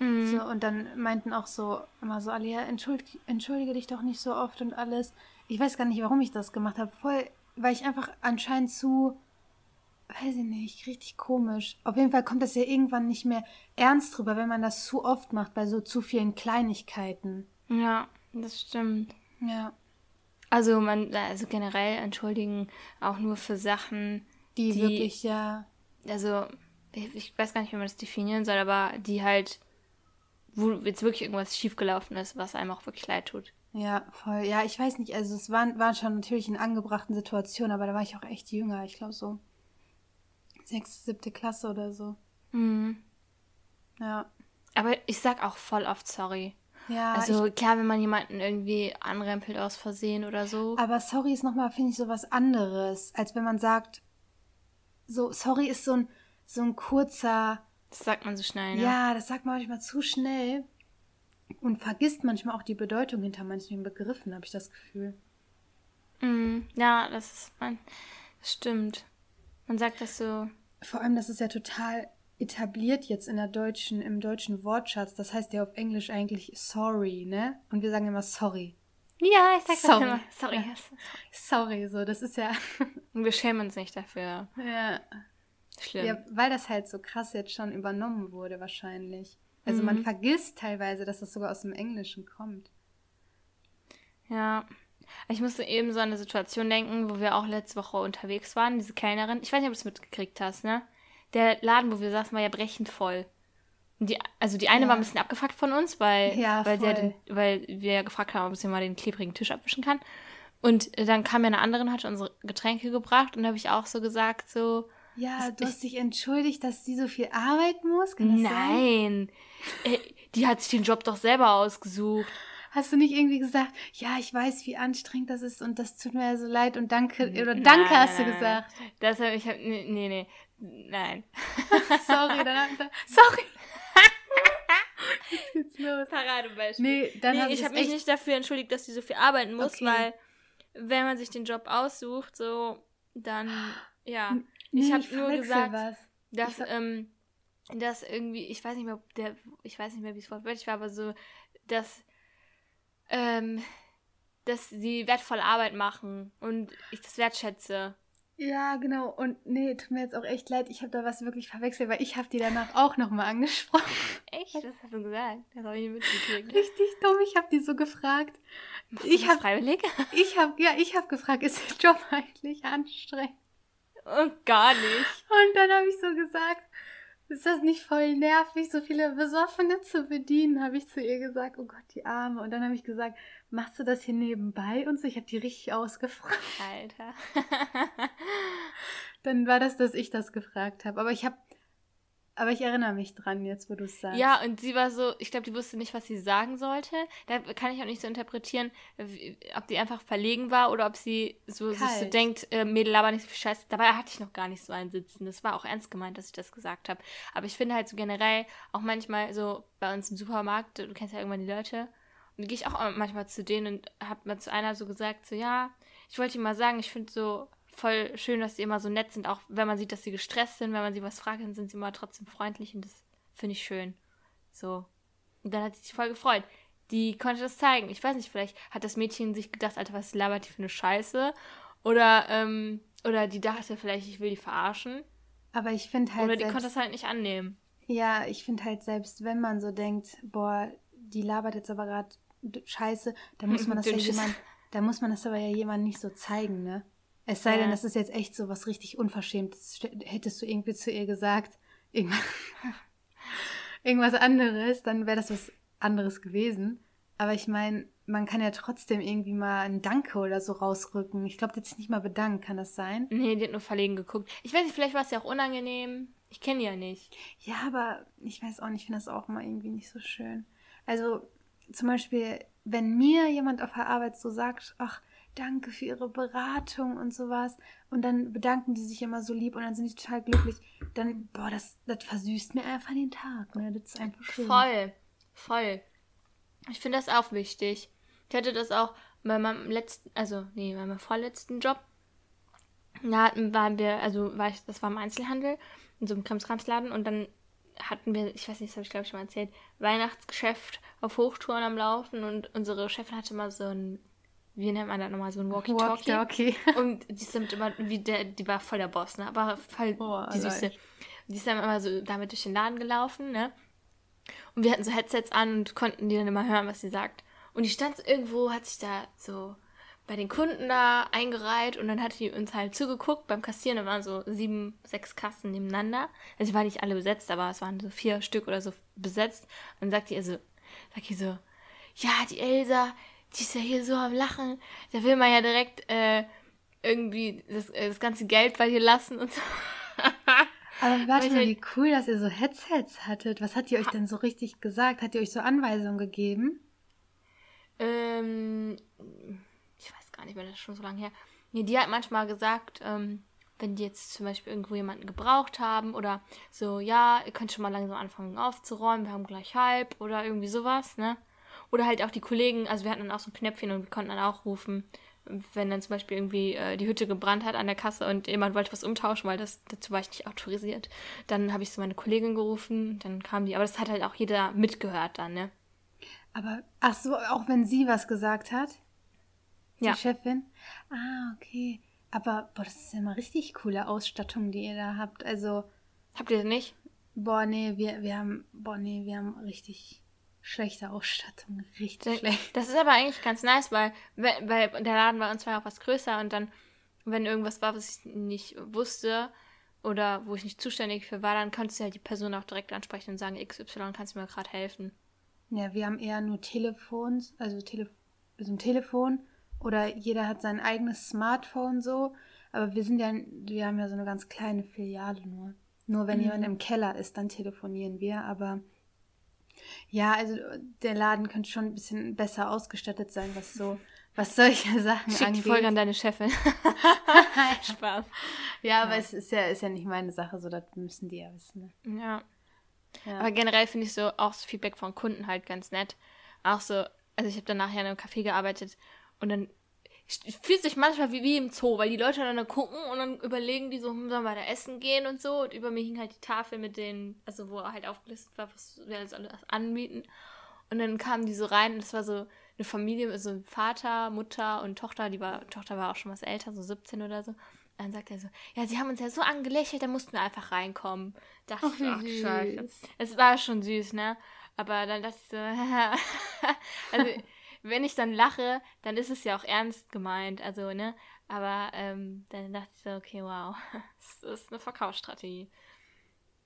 So, und dann meinten auch so immer so alle, ja, entschuldige, entschuldige dich doch nicht so oft und alles. Ich weiß gar nicht, warum ich das gemacht habe. Voll, weil ich einfach anscheinend zu, weiß ich nicht, richtig komisch. Auf jeden Fall kommt das ja irgendwann nicht mehr ernst drüber, wenn man das zu oft macht, bei so zu vielen Kleinigkeiten.
Ja, das stimmt.
Ja.
Also man, also generell entschuldigen auch nur für Sachen,
Die,
Die-
wirklich, ja.
also ich ich weiß gar nicht, wie man das definieren soll, aber die halt, wo jetzt wirklich irgendwas schiefgelaufen ist, was einem auch wirklich leid tut.
Ja, voll. Ja, ich weiß nicht, also es waren, waren schon natürlich in angebrachten Situationen, aber da war ich auch echt jünger. Ich glaube so sechste, siebte Klasse oder so.
Mhm.
Ja.
Aber ich sag auch voll oft sorry.
Ja,
Also klar, wenn man jemanden irgendwie anrempelt aus Versehen oder so.
ich, aber sorry ist nochmal, finde ich, so was anderes, als wenn man sagt, so, sorry ist so ein, so ein kurzer,
Das sagt man so schnell, ne?
ja, das sagt man manchmal zu schnell und vergisst manchmal auch die Bedeutung hinter manchen Begriffen, habe ich das Gefühl.
Mhm. Ja, das ist man. Das stimmt. Man sagt das so.
Vor allem, das ist ja total etabliert jetzt in der deutschen, im deutschen Wortschatz. Das heißt ja auf Englisch eigentlich sorry, ne? Und wir sagen immer sorry.
Ja, ich sag das
Sorry.
immer. Sorry.
Ja. Sorry, so, das ist ja.
Und wir schämen uns nicht dafür.
ja,
Schlimm.
ja, weil das halt so krass jetzt schon übernommen wurde, wahrscheinlich. Also man
Mhm.
vergisst teilweise, dass das sogar aus dem Englischen kommt.
Ja. Ich musste eben so an eine Situation denken, wo wir auch letzte Woche unterwegs waren, diese Kellnerin. Ich weiß nicht, ob du es mitgekriegt hast, ne? Der Laden, wo wir saßen, war ja brechend voll. Und die, also die eine
Ja.
war ein bisschen abgefuckt von uns, weil,
Ja,
weil, ja den, weil wir ja gefragt haben, ob sie mal den klebrigen Tisch abwischen kann. Und äh, dann kam ja eine andere und hat unsere Getränke gebracht und da habe ich auch so gesagt, so,
Ja, du hast dich entschuldigt, dass sie so viel arbeiten muss?
Nein. Äh, die hat sich den Job doch selber ausgesucht.
Hast du nicht irgendwie gesagt, ja, ich weiß, wie anstrengend das ist und das tut mir so leid und danke, oder danke
Nein,
hast du
nein,
gesagt.
Nein. Das hab, ich hab, nee, nee. Nein.
Sorry, dann, dann sorry. Jetzt geht's los.
Paradebeispiel.
Nee, dann
nee,
hab
ich habe mich
echt-
nicht dafür entschuldigt, dass sie so viel arbeiten muss,
Okay.
weil wenn man sich den Job aussucht, so, dann, ja.
Nee,
ich habe nur gesagt,
was.
dass,
ver-
ähm, dass irgendwie, ich weiß nicht mehr, der, ich weiß nicht mehr, wie es wortwörtlich war, aber so, dass, ähm, dass sie wertvolle Arbeit machen und ich das wertschätze.
Ja, genau. Und nee, tut mir jetzt auch echt leid, ich habe da was wirklich verwechselt, weil ich habe die danach auch nochmal angesprochen.
Echt? Das hast du gesagt? Das habe ich nicht mitgekriegt.
Richtig dumm, ich habe die so gefragt.
Machst
Ich
das
hab-
freiwillig?
Ich habe, ja, ich habe gefragt, ist der Job eigentlich anstrengend?
Oh, gar nicht.
Und dann habe ich so gesagt, ist das nicht voll nervig, so viele Besoffene zu bedienen, habe ich zu ihr gesagt. Oh Gott, die Arme. Und dann habe ich gesagt, machst du das hier nebenbei und so? Ich habe die richtig ausgefragt.
Alter.
Dann war das, dass ich das gefragt habe. Aber ich habe, aber ich erinnere mich dran jetzt, wo du es sagst.
Ja, und sie war so, ich glaube, die wusste nicht, was sie sagen sollte. Da kann ich auch nicht so interpretieren, wie- ob die einfach verlegen war oder ob sie so, sich so denkt, äh, Mädel laber nicht so viel Scheiße. Dabei hatte ich noch gar nicht so einen Sitzen. Das war auch ernst gemeint, dass ich das gesagt habe. Aber ich finde halt so generell auch manchmal so bei uns im Supermarkt, du kennst ja irgendwann die Leute, und gehe ich auch manchmal zu denen und habe mal zu einer so gesagt, so ja, ich wollte ihm mal sagen, ich finde so voll schön, dass sie immer so nett sind, auch wenn man sieht, dass sie gestresst sind, wenn man sie was fragt, dann sind sie immer trotzdem freundlich und das finde ich schön. So. Und dann hat sie sich voll gefreut. Die konnte das zeigen. Ich weiß nicht, vielleicht hat das Mädchen sich gedacht, Alter, was labert die für eine Scheiße? Oder, ähm, oder die dachte vielleicht, ich will die verarschen.
Aber ich finde halt
oder die
selbst,
konnte das halt nicht annehmen.
ja, ich finde halt selbst, wenn man so denkt, boah, die labert jetzt aber gerade Scheiße, da muss man das ja jemand, da muss man das aber ja jemand nicht so zeigen, ne? Es sei
Ja.
denn, das ist jetzt echt so was richtig Unverschämtes. St- Hättest du irgendwie zu ihr gesagt, irgendwas, irgendwas anderes, dann wäre das was anderes gewesen. Aber ich meine, man kann ja trotzdem irgendwie mal ein Danke oder so rausrücken. Ich glaube, jetzt nicht mal bedankt, kann das sein?
Nee, die hat nur verlegen geguckt. Ich weiß nicht, vielleicht war es ja auch unangenehm. Ich kenne die ja nicht.
Ja, aber ich weiß auch nicht, ich finde das auch mal irgendwie nicht so schön. Also zum Beispiel, wenn mir jemand auf der Arbeit so sagt, ach, danke für ihre Beratung und sowas, und dann bedanken die sich immer so lieb und dann sind die total glücklich, dann, boah, das, das versüßt mir einfach den Tag, ne? Das ist einfach schön.
Voll, voll. Ich finde das auch wichtig. Ich hatte das auch bei meinem letzten, also nee, bei meinem vorletzten Job. Da waren wir, also war ich, das war im Einzelhandel, in so einem Krimskramsladen und dann hatten wir, ich weiß nicht, das habe ich glaube ich schon mal erzählt, Weihnachtsgeschäft auf Hochtouren am Laufen und unsere Chefin hatte mal so ein, wie nennt man das nochmal, so ein Walkie-Talkie.
Walkie-Talkie.
Und die damit immer, wie der, die war voll der Boss, ne? Aber voll
Oh,
die Süße.
Leute.
Die ist dann immer so damit durch den Laden gelaufen, ne? Und wir hatten so Headsets an und konnten die dann immer hören, was sie sagt. Und die stand so irgendwo, hat sich da so bei den Kunden da eingereiht und dann hat die uns halt zugeguckt beim Kassieren. Da waren so sieben, sechs Kassen nebeneinander. Also die waren nicht alle besetzt, aber es waren so vier Stück oder so besetzt. Und dann sagt die also, sagt die so, ja, die Elsa, die ist ja hier so am Lachen. Da will man ja direkt äh, irgendwie das, äh, das ganze Geld bei dir lassen und so.
Aber warte mal, wie cool, dass ihr so Headsets hattet. Was hat die euch denn so richtig gesagt? Hat die euch so Anweisungen gegeben?
Ähm, ich weiß gar nicht mehr, das ist schon so lange her. Nee, die hat manchmal gesagt, ähm, wenn die jetzt zum Beispiel irgendwo jemanden gebraucht haben oder so, ja, ihr könnt schon mal langsam anfangen aufzuräumen, wir haben gleich halb oder irgendwie sowas, ne? Oder halt auch die Kollegen, also wir hatten dann auch so ein Knöpfchen und wir konnten dann auch rufen, wenn dann zum Beispiel irgendwie äh, die Hütte gebrannt hat an der Kasse und jemand wollte was umtauschen, weil das dazu war ich nicht autorisiert. Dann habe ich so meine Kollegin gerufen, dann kam die, aber das hat halt auch jeder mitgehört dann, ne?
Aber, ach so, auch wenn sie was gesagt hat? Die
Ja.
Chefin? Ah, okay. Aber, boah, das ist ja mal richtig coole Ausstattung, die ihr da habt. Also,
Habt ihr das nicht?
boah, nee, wir, wir haben, boah, nee, wir haben richtig schlechte Ausstattung. Richtig schlecht.
Das ist aber eigentlich ganz nice, weil, weil weil der Laden bei uns war auch was größer und dann, wenn irgendwas war, was ich nicht wusste oder wo ich nicht zuständig für war, dann konntest du halt die Person auch direkt ansprechen und sagen, XY, kannst du mir gerade helfen.
Ja, wir haben eher nur Telefons, also Tele also ein Telefon oder jeder hat sein eigenes Smartphone so. Aber wir sind ja, wir haben ja so eine ganz kleine Filiale nur. Nur wenn
Mhm.
jemand im Keller ist, dann telefonieren wir. Aber ja, also der Laden könnte schon ein bisschen besser ausgestattet sein, was so, was solche Sachen
Schick die
angeht.
Folge an deine Chefin. Spaß.
ja, aber es ist ja, ist ja nicht meine Sache, so das müssen die ja wissen. Ne?
Ja.
Ja.
Aber generell finde ich so auch das Feedback von Kunden halt ganz nett. Auch so, also ich habe dann nachher in einem Café gearbeitet und dann fühlt sich manchmal wie, wie im Zoo, weil die Leute dann da gucken und dann überlegen die so, hm, sollen wir da essen gehen und so. Und über mir hing halt die Tafel mit den, also wo halt aufgelistet war, was wir alles alles anbieten. Und dann kamen die so rein und es war so eine Familie, also ein Vater, Mutter und Tochter, die war, Tochter war auch schon was älter, so 17 oder so. Dann sagt er so, ja, sie haben uns ja so angelächelt, da mussten wir einfach reinkommen. Dachte
Ach,
ich, ach, scheiße. Es war schon süß, ne? Aber dann dachte ich so, also wenn ich dann lache, dann ist es ja auch ernst gemeint, also, ne? Aber ähm, dann dachte ich so, okay, wow, das ist eine Verkaufsstrategie.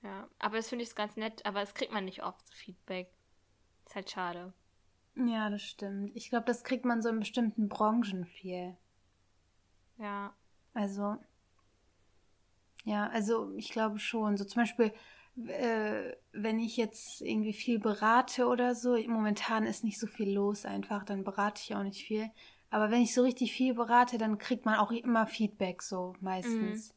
Ja, aber das finde ich ganz nett, aber das kriegt man nicht oft, so Feedback. Ist halt schade.
Ja, das stimmt. Ich glaube, das kriegt man so in bestimmten Branchen viel.
Ja.
Also, ja, also ich glaube schon. So zum Beispiel, äh, wenn ich jetzt irgendwie viel berate oder so, momentan ist nicht so viel los einfach, dann berate ich auch nicht viel. Aber wenn ich so richtig viel berate, dann kriegt man auch immer Feedback so meistens.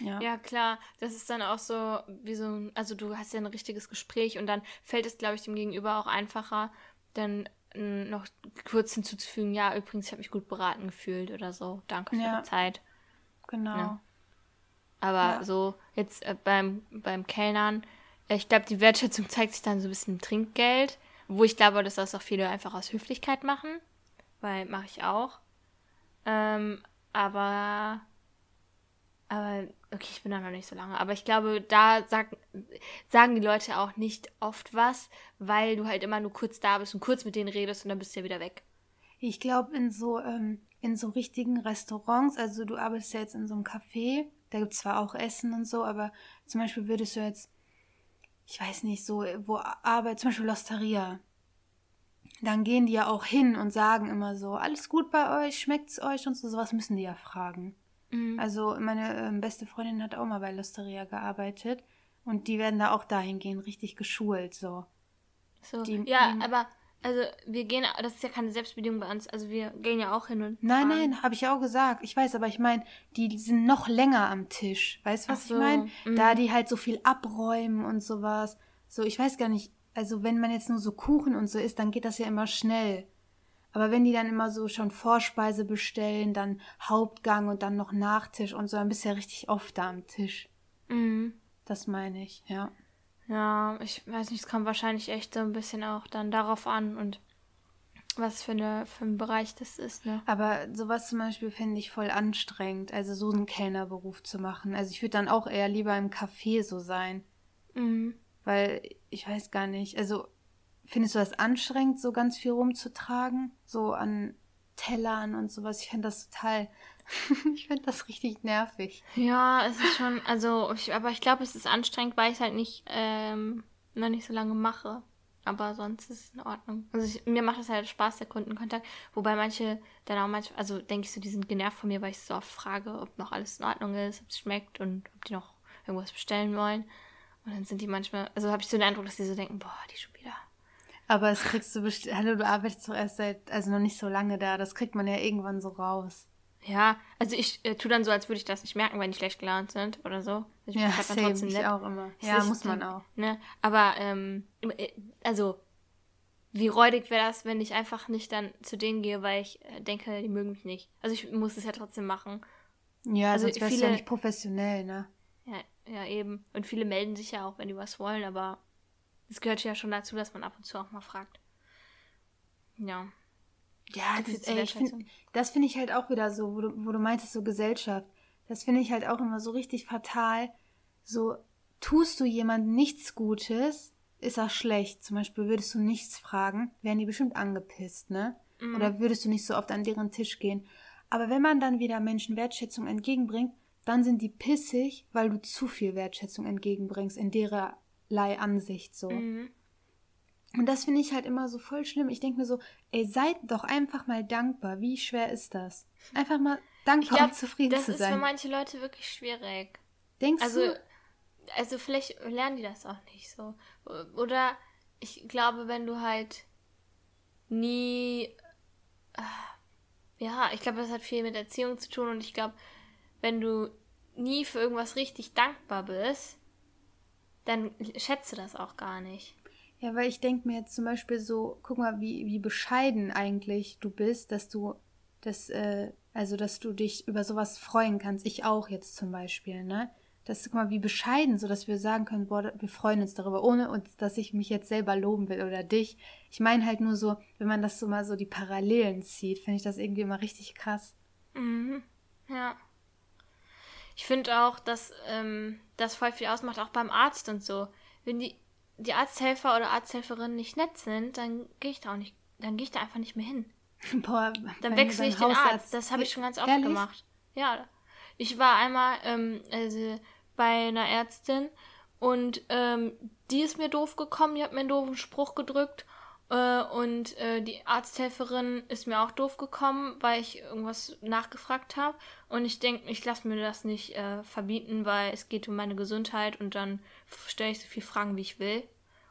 Ja.
Ja, klar. Das ist dann auch so, wie so, ein- also du hast ja ein richtiges Gespräch und dann fällt es, glaube ich, dem Gegenüber auch einfacher, dann noch kurz hinzuzufügen, ja, übrigens, ich habe mich gut beraten gefühlt oder so. Danke für
Ja.
die Zeit.
genau.
Ja. Aber
Ja.
so jetzt äh, beim, beim Kellnern, äh, ich glaube, die Wertschätzung zeigt sich dann so ein bisschen im Trinkgeld, wo ich glaube, dass das auch viele einfach aus Höflichkeit machen, weil mache ich auch. Ähm, aber, aber, okay, ich bin da noch nicht so lange, aber ich glaube, da sag, sagen die Leute auch nicht oft was, weil du halt immer nur kurz da bist und kurz mit denen redest und dann bist du ja wieder weg.
Ich glaube, in so, ähm, in so richtigen Restaurants, also du arbeitest ja jetzt in so einem Café, da gibt es zwar auch Essen und so, aber zum Beispiel würdest du jetzt, ich weiß nicht, so, wo Arbeit, zum Beispiel Losteria, dann gehen die ja auch hin und sagen immer so, alles gut bei euch, schmeckt's euch und so, sowas müssen die ja fragen.
Mhm.
Also meine ähm, beste Freundin hat auch mal bei Losteria gearbeitet und die werden da auch dahin gehen, richtig geschult, so.
So.
Die-
ja,
die-
aber also wir gehen, das ist ja keine Selbstbedienung bei uns, also wir gehen ja auch hin und
Nein,
fahren.
nein, habe ich ja auch gesagt. Ich weiß, aber ich meine, die sind noch länger am Tisch. Weißt du, was
so,
ich meine?
mhm.
Da die halt so viel abräumen und sowas. So, ich weiß gar nicht. Also, wenn man jetzt nur so Kuchen und so isst, dann geht das ja immer schnell. Aber wenn die dann immer so schon Vorspeise bestellen, dann Hauptgang und dann noch Nachtisch und so, dann bist du ja richtig oft da am Tisch.
Mhm.
Das meine ich, ja.
Ja, ich weiß nicht, es kommt wahrscheinlich echt so ein bisschen auch dann darauf an und was für, eine, für ein Bereich das ist, ne?
Aber sowas zum Beispiel finde ich voll anstrengend, also so einen Kellnerberuf zu machen. Also ich würde dann auch eher lieber im Café so sein.
Mhm.
Weil ich weiß gar nicht, also findest du das anstrengend, so ganz viel rumzutragen? So an Tellern und sowas? Ich finde das total, ich finde das richtig nervig.
Ja, es ist schon, also, ich, aber ich glaube, es ist anstrengend, weil ich es halt nicht, ähm, noch nicht so lange mache. Aber sonst ist es in Ordnung. Also ich, mir macht es halt Spaß, der Kundenkontakt. Wobei manche dann auch manchmal, also denke ich so, die sind genervt von mir, weil ich so oft frage, ob noch alles in Ordnung ist, ob es schmeckt und ob die noch irgendwas bestellen wollen. Und dann sind die manchmal, also habe ich so den Eindruck, dass die so denken, boah, die schon wieder.
Aber das kriegst du bestimmt, hallo, du arbeitest doch erst seit, also noch nicht so lange da, das kriegt man ja irgendwann so raus.
Ja, also ich äh, tue dann so, als würde ich das nicht merken, wenn die schlecht gelaunt sind oder so. Ich
Ja,
bleib dann trotzdem
ich auch immer. Ja, muss man auch.
Ne? Aber, ähm, äh, also, wie räudig wäre das, wenn ich einfach nicht dann zu denen gehe, weil ich äh, denke, die mögen mich nicht. Also ich muss es ja trotzdem machen.
Ja,
Also
sonst wärst du ja
viele-
nicht professionell, ne?
Ja, ja, eben. Und viele melden sich ja auch, wenn die was wollen, aber es gehört ja schon dazu, dass man ab und zu auch mal fragt. Ja.
Ja, das,
zur
ey, find, das finde ich halt auch wieder so, wo du, wo du meintest, so Gesellschaft. Das finde ich halt auch immer so richtig fatal. So, tust du jemandem nichts Gutes, ist auch schlecht. Zum Beispiel würdest du nichts fragen, wären die bestimmt angepisst, ne?
Mhm.
Oder würdest du nicht so oft an deren Tisch gehen. Aber wenn man dann wieder Menschen Wertschätzung entgegenbringt, dann sind die pissig, weil du zu viel Wertschätzung entgegenbringst, in dererlei Ansicht so.
Mhm.
Und das finde ich halt immer so voll schlimm. Ich denke mir so, ey, seid doch einfach mal dankbar. Wie schwer ist das? Einfach mal dankbar
glaub,
und zufrieden
das
zu
ist
sein.
für manche Leute wirklich schwierig.
Denkst
Also,
du?
also vielleicht lernen die das auch nicht so. Oder ich glaube, wenn du halt nie. äh, Ja, ich glaube, das hat viel mit Erziehung zu tun und ich glaube, wenn du nie für irgendwas richtig dankbar bist, dann schätzt du das auch gar nicht.
Ja, weil ich denke mir jetzt zum Beispiel so, guck mal, wie, wie bescheiden eigentlich du bist, dass du das, äh, also dass du dich über sowas freuen kannst. Ich auch jetzt zum Beispiel, ne? Das, guck mal, wie bescheiden, so dass wir sagen können, boah, wir freuen uns darüber, ohne uns, dass ich mich jetzt selber loben will oder dich. Ich meine halt nur so, wenn man das so mal so die Parallelen zieht, finde ich das irgendwie immer richtig krass.
Mhm. Ja. Ich finde auch, dass ähm, das voll viel ausmacht, auch beim Arzt und so. Wenn die, die Arzthelfer oder Arzthelferinnen nicht nett sind, dann gehe ich da auch nicht, dann gehe ich da einfach nicht mehr hin.
Boah,
Dann wechsle ich den
Hausarzt-
Arzt. Das habe ich schon ganz oft
Ehrlich?
gemacht. Ja. Ich war einmal ähm, also bei einer Ärztin und ähm, die ist mir doof gekommen, die hat mir einen doofen Spruch gedrückt. Äh, und äh, die Arzthelferin ist mir auch doof gekommen, weil ich irgendwas nachgefragt habe. Und ich denke, ich lasse mir das nicht äh, verbieten, weil es geht um meine Gesundheit und dann stelle ich so viele Fragen, wie ich will.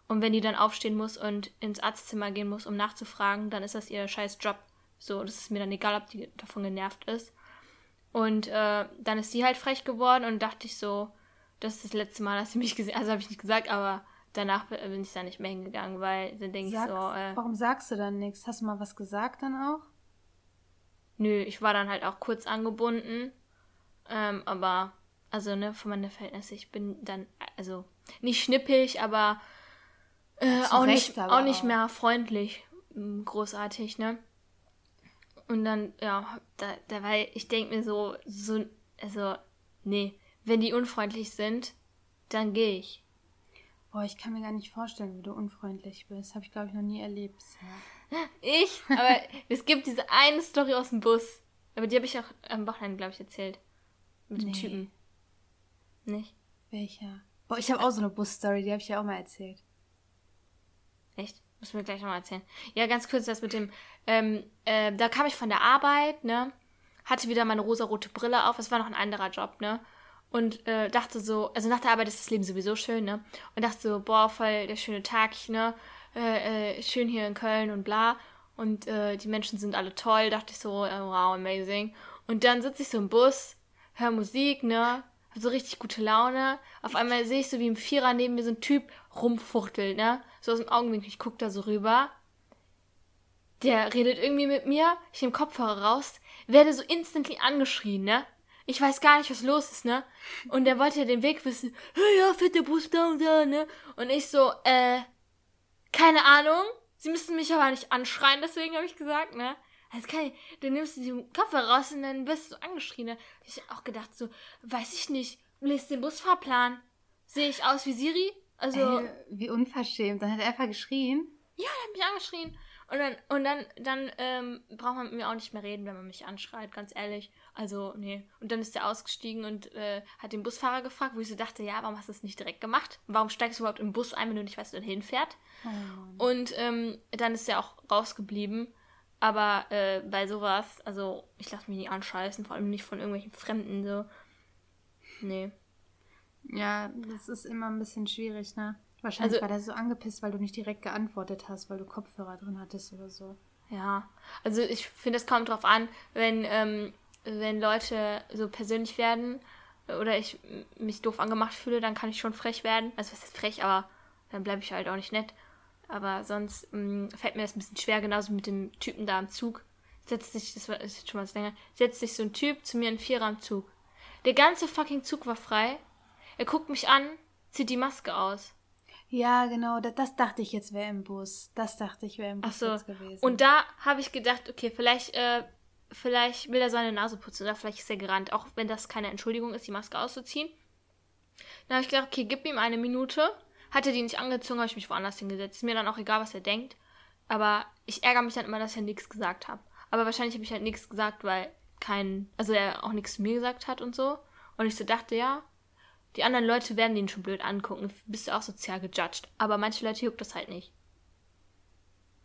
Und wenn die dann aufstehen muss und ins Arztzimmer gehen muss, um nachzufragen, dann ist das ihr scheiß Job. So, das ist mir dann egal, ob die davon genervt ist. Und äh, dann ist sie halt frech geworden und dachte ich so, das ist das letzte Mal, dass sie mich gesehen Also habe ich nicht gesagt, aber danach bin ich da nicht mehr hingegangen, weil dann denke ich so, äh,
warum sagst du dann nichts? Hast du mal was gesagt dann auch?
nö, ich war dann halt auch kurz angebunden. Ähm, aber, also, ne, für meine Verhältnisse, ich bin dann, also, nicht schnippig, aber äh, auch,
Recht
nicht,
aber
auch nicht mehr freundlich. mm, Großartig, ne? Und dann, ja, da, da weil ich denke mir so, so, also, nee, wenn die unfreundlich sind, dann gehe ich.
Boah, ich kann mir gar nicht vorstellen, wie du unfreundlich bist. Habe ich, glaube ich, noch nie erlebt bisher.
Ich? Aber es gibt diese eine Story aus dem Bus. Aber die habe ich auch am Wochenende, glaube ich, erzählt. Mit dem
Nee.
Typen. Nicht?
Welcher? Boah, ich habe auch so eine Busstory, die habe ich ja auch mal erzählt.
Echt? Muss mir gleich nochmal erzählen. Ja, ganz kurz das mit dem, ähm, äh, da kam ich von der Arbeit, ne? Hatte wieder meine rosarote Brille auf. Es war noch ein anderer Job, ne? Und äh, dachte so, also nach der Arbeit ist das Leben sowieso schön, ne? Und dachte so, boah, voll der schöne Tag, ne? Äh, äh, schön hier in Köln und bla. Und äh, die Menschen sind alle toll. Dachte ich so, äh, wow, amazing. Und dann sitze ich so im Bus, höre Musik, ne? Hab so richtig gute Laune. Auf einmal sehe ich so wie im Vierer neben mir so ein Typ rumfuchtelt, ne? So aus dem Augenwinkel. Ich guck da so rüber. Der redet irgendwie mit mir. Ich nehme Kopfhörer raus. Werde so instantly angeschrien, ne? Ich weiß gar nicht, was los ist, ne? Und der wollte ja den Weg wissen. Hey, ja, fährt der Bus da und da, ne? Und ich so, äh, keine Ahnung. Sie müssen mich aber nicht anschreien, deswegen habe ich gesagt, ne? Also kann ich, dann nimmst du die Kopfhörer raus und dann wirst du angeschrien. Ne? Ich hab auch gedacht, so, weiß ich nicht, lest den Busfahrplan. Sehe ich aus wie Siri? Also,
Ey, wie unverschämt. Dann hat er einfach geschrien.
ja, der hat mich angeschrien. Und dann, und dann, dann ähm, braucht man mit mir auch nicht mehr reden, wenn man mich anschreit, ganz ehrlich. Also, nee. Und dann ist er ausgestiegen und äh, hat den Busfahrer gefragt, wo ich so dachte, ja, warum hast du das nicht direkt gemacht? Warum steigst du überhaupt im Bus ein, wenn du nicht weißt, wo du hinfährt?
Oh.
Und ähm, dann ist er auch rausgeblieben. Aber äh, bei sowas, also ich lasse mich nicht anscheißen, vor allem nicht von irgendwelchen Fremden so. Nee.
Ja, das ist immer ein bisschen schwierig, ne? Wahrscheinlich
Also-
war der so angepisst, weil du nicht direkt geantwortet hast, weil du Kopfhörer drin hattest oder so.
Ja. Also ich finde, es kommt drauf an, wenn, ähm, wenn Leute so persönlich werden oder ich mich doof angemacht fühle, dann kann ich schon frech werden. Also was ist frech, aber dann bleibe ich halt auch nicht nett. Aber sonst mh, fällt mir das ein bisschen schwer, genauso mit dem Typen da am Zug. Setzt sich, das war ist jetzt schon was länger, setzt sich so ein Typ zu mir in Vierer am Zug. Der ganze fucking Zug war frei. Er guckt mich an, zieht die Maske aus.
Ja, genau, das, das dachte ich jetzt wäre im Bus. Das dachte ich wäre im
Ach
Bus
so.
jetzt gewesen.
Und da habe ich gedacht, okay, vielleicht, äh, vielleicht will er seine Nase putzen oder vielleicht ist er gerannt, auch wenn das keine Entschuldigung ist, die Maske auszuziehen. Dann habe ich gedacht, okay, gib ihm eine Minute. Hat er die nicht angezogen, habe ich mich woanders hingesetzt. Ist mir dann auch egal, was er denkt. Aber ich ärgere mich dann immer, dass ich ja nichts gesagt habe. Aber wahrscheinlich habe ich halt nichts gesagt, weil kein, also er auch nichts zu mir gesagt hat und so. Und ich so dachte, ja, die anderen Leute werden den schon blöd angucken. Bist du auch sozial gejudged. Aber manche Leute juckt das halt nicht.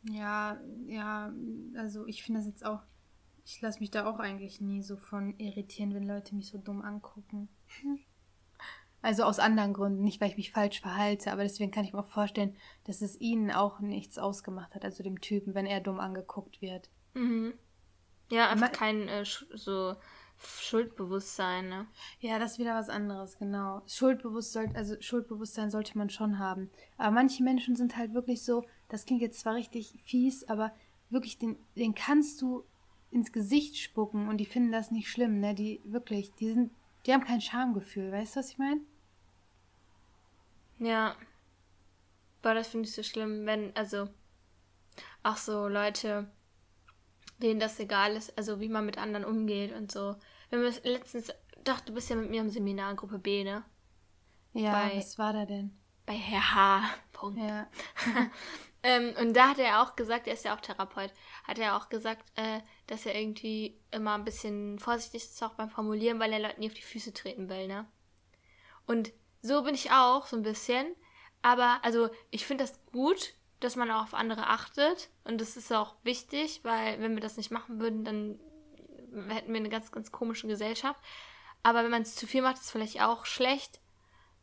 Ja, ja, also ich finde das jetzt auch Ich lasse mich da auch eigentlich nie so von irritieren, wenn Leute mich so dumm angucken. Also aus anderen Gründen, nicht weil ich mich falsch verhalte, aber deswegen kann ich mir auch vorstellen, dass es ihnen auch nichts ausgemacht hat, also dem Typen, wenn er dumm angeguckt wird.
Mhm. Ja, einfach kein äh, so Schuldbewusstsein, ne?
Ja, das ist wieder was anderes, genau. Schuldbewusstsein, also Schuldbewusstsein sollte man schon haben. Aber manche Menschen sind halt wirklich so, das klingt jetzt zwar richtig fies, aber wirklich, den, den kannst du ins Gesicht spucken und die finden das nicht schlimm, ne? Die wirklich, die sind, die haben kein Schamgefühl, weißt du, was ich meine?
Ja. Boah, das finde ich so schlimm, wenn, also, auch so Leute, denen das egal ist, also wie man mit anderen umgeht und so. Wenn wir letztens, doch, du bist ja mit mir im Seminar Gruppe B, ne?
Ja, bei, was war da denn?
Bei Herr H. Punkt. Ja. ähm, und da hat er auch gesagt, er ist ja auch Therapeut, hat er auch gesagt, äh, dass er irgendwie immer ein bisschen vorsichtig ist auch beim Formulieren, weil er Leuten nie auf die Füße treten will, ne? Und so bin ich auch so ein bisschen. Aber also ich finde das gut, dass man auch auf andere achtet. Und das ist auch wichtig, weil wenn wir das nicht machen würden, dann hätten wir eine ganz, ganz komische Gesellschaft. Aber wenn man es zu viel macht, ist es vielleicht auch schlecht,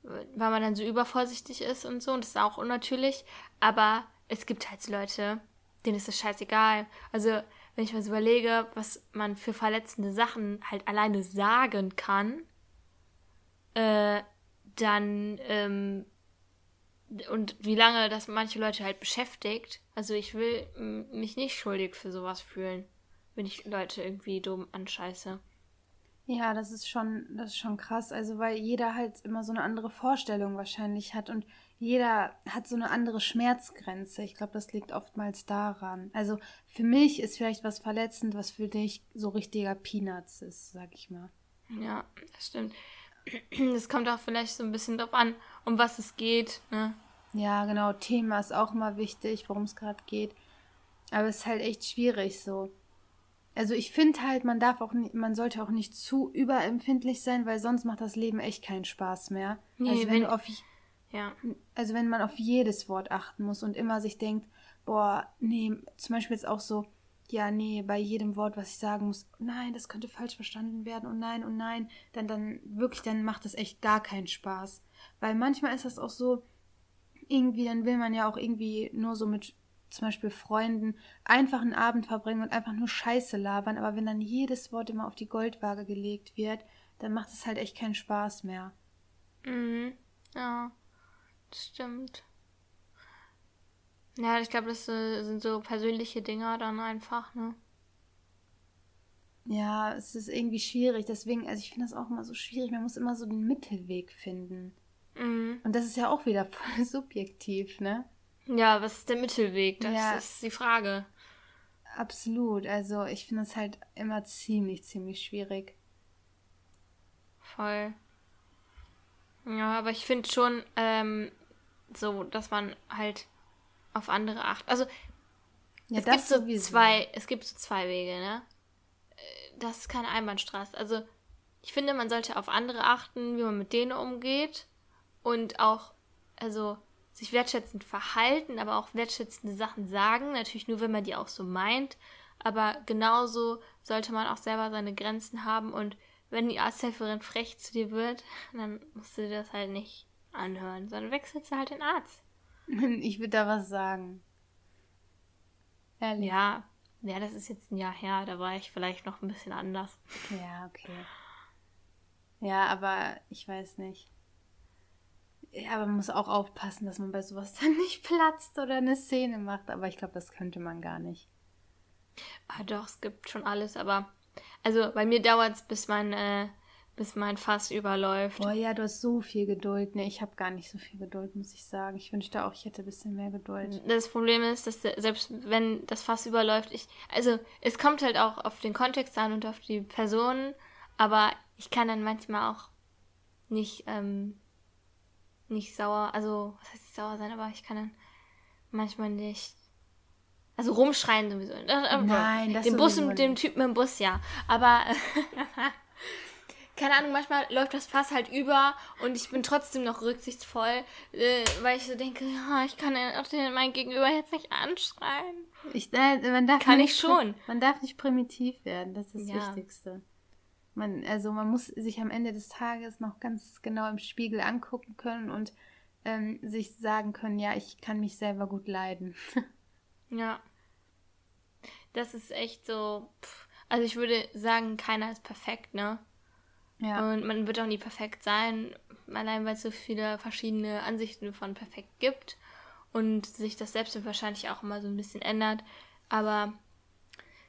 weil man dann so übervorsichtig ist und so. Und das ist auch unnatürlich. Aber es gibt halt Leute, denen ist das scheißegal. Also, wenn ich mir so überlege, was man für verletzende Sachen halt alleine sagen kann, äh, dann, ähm, und wie lange das manche Leute halt beschäftigt. Also ich will mich nicht schuldig für sowas fühlen, wenn ich Leute irgendwie dumm anscheiße.
Ja, das ist schon, das ist schon krass. Also weil jeder halt immer so eine andere Vorstellung wahrscheinlich hat und jeder hat so eine andere Schmerzgrenze. Ich glaube, das liegt oftmals daran. Also für mich ist vielleicht was verletzend, was für dich so richtiger Peanuts ist, sag ich mal.
Ja, das stimmt. Es kommt auch vielleicht so ein bisschen drauf an, um was es geht. Ne?
Ja, genau. Thema ist auch immer wichtig, worum es gerade geht. Aber es ist halt echt schwierig so. Also ich finde halt, man darf auch nicht, man sollte auch nicht zu überempfindlich sein, weil sonst macht das Leben echt keinen Spaß mehr. Nee, also wenn, wenn auf ja. Also wenn man auf jedes Wort achten muss und immer sich denkt, boah, nee, zum Beispiel jetzt auch so, ja, nee, bei jedem Wort, was ich sagen muss, nein, das könnte falsch verstanden werden und nein und nein, dann, dann wirklich, dann macht das echt gar keinen Spaß. Weil manchmal ist das auch so, irgendwie, dann will man ja auch irgendwie nur so mit zum Beispiel Freunden einfach einen Abend verbringen und einfach nur Scheiße labern, aber wenn dann jedes Wort immer auf die Goldwaage gelegt wird, dann macht es halt echt keinen Spaß mehr.
Mhm. Ja, das stimmt. Ja, ich glaube, das sind so persönliche Dinger dann einfach, ne?
Ja, es ist irgendwie schwierig. Deswegen, also ich finde das auch immer so schwierig. Man muss immer so den Mittelweg finden. Mhm. Und das ist ja auch wieder voll subjektiv, ne?
Ja, was ist der Mittelweg? Das ja. ist die Frage.
Absolut. Also ich finde es halt immer ziemlich, ziemlich schwierig.
Voll. Ja, aber ich finde schon ähm, so, dass man halt auf andere achten. Also ja, es gibt so sowieso. zwei, es gibt so zwei Wege, ne? Äh, das ist keine Einbahnstraße. Also ich finde, man sollte auf andere achten, wie man mit denen umgeht und auch, also sich wertschätzend verhalten, aber auch wertschätzende Sachen sagen. Natürlich nur, wenn man die auch so meint. Aber genauso sollte man auch selber seine Grenzen haben und wenn die Arzthelferin frech zu dir wird, dann musst du dir das halt nicht anhören, sondern wechselst du halt den Arzt.
Ich würde da was sagen.
Ehrlich. Ja, ja, das ist jetzt ein Jahr her, da war ich vielleicht noch ein bisschen anders.
Ja, okay. Ja, aber ich weiß nicht. Ja, aber man muss auch aufpassen, dass man bei sowas dann nicht platzt oder eine Szene macht. Aber ich glaube, das könnte man gar nicht.
Ah, doch, es gibt schon alles, aber also bei mir dauert es, bis mein äh, bis mein Fass überläuft.
Boah, ja, du hast so viel Geduld. Nee, ich habe gar nicht so viel Geduld, muss ich sagen. Ich wünschte auch, ich hätte ein bisschen mehr Geduld.
Das Problem ist, dass selbst wenn das Fass überläuft, ich. Also, es kommt halt auch auf den Kontext an und auf die Personen, aber ich kann dann manchmal auch nicht, ähm, nicht sauer, also, was heißt nicht sauer sein, aber ich kann dann manchmal nicht. Also rumschreien sowieso. Nein, das Den Bus mit dem Typen im Bus, ja. Aber keine Ahnung, manchmal läuft das Fass halt über und ich bin trotzdem noch rücksichtsvoll, äh, weil ich so denke, ja, ich kann auch den, mein Gegenüber jetzt nicht anschreien.
Ich, äh, man darf
Kann
nicht,
ich schon.
Man darf nicht primitiv werden, das ist das
Ja.
Wichtigste. Man, also man muss sich am Ende des Tages noch ganz genau im Spiegel angucken können und ähm, sich sagen können, ja, ich kann mich selber gut leiden.
Ja. Das ist echt so. Pff. Also ich würde sagen, keiner ist perfekt, ne?
Ja.
Und man wird auch nie perfekt sein, allein weil es so viele verschiedene Ansichten von perfekt gibt und sich das Selbstbild wahrscheinlich auch immer so ein bisschen ändert. Aber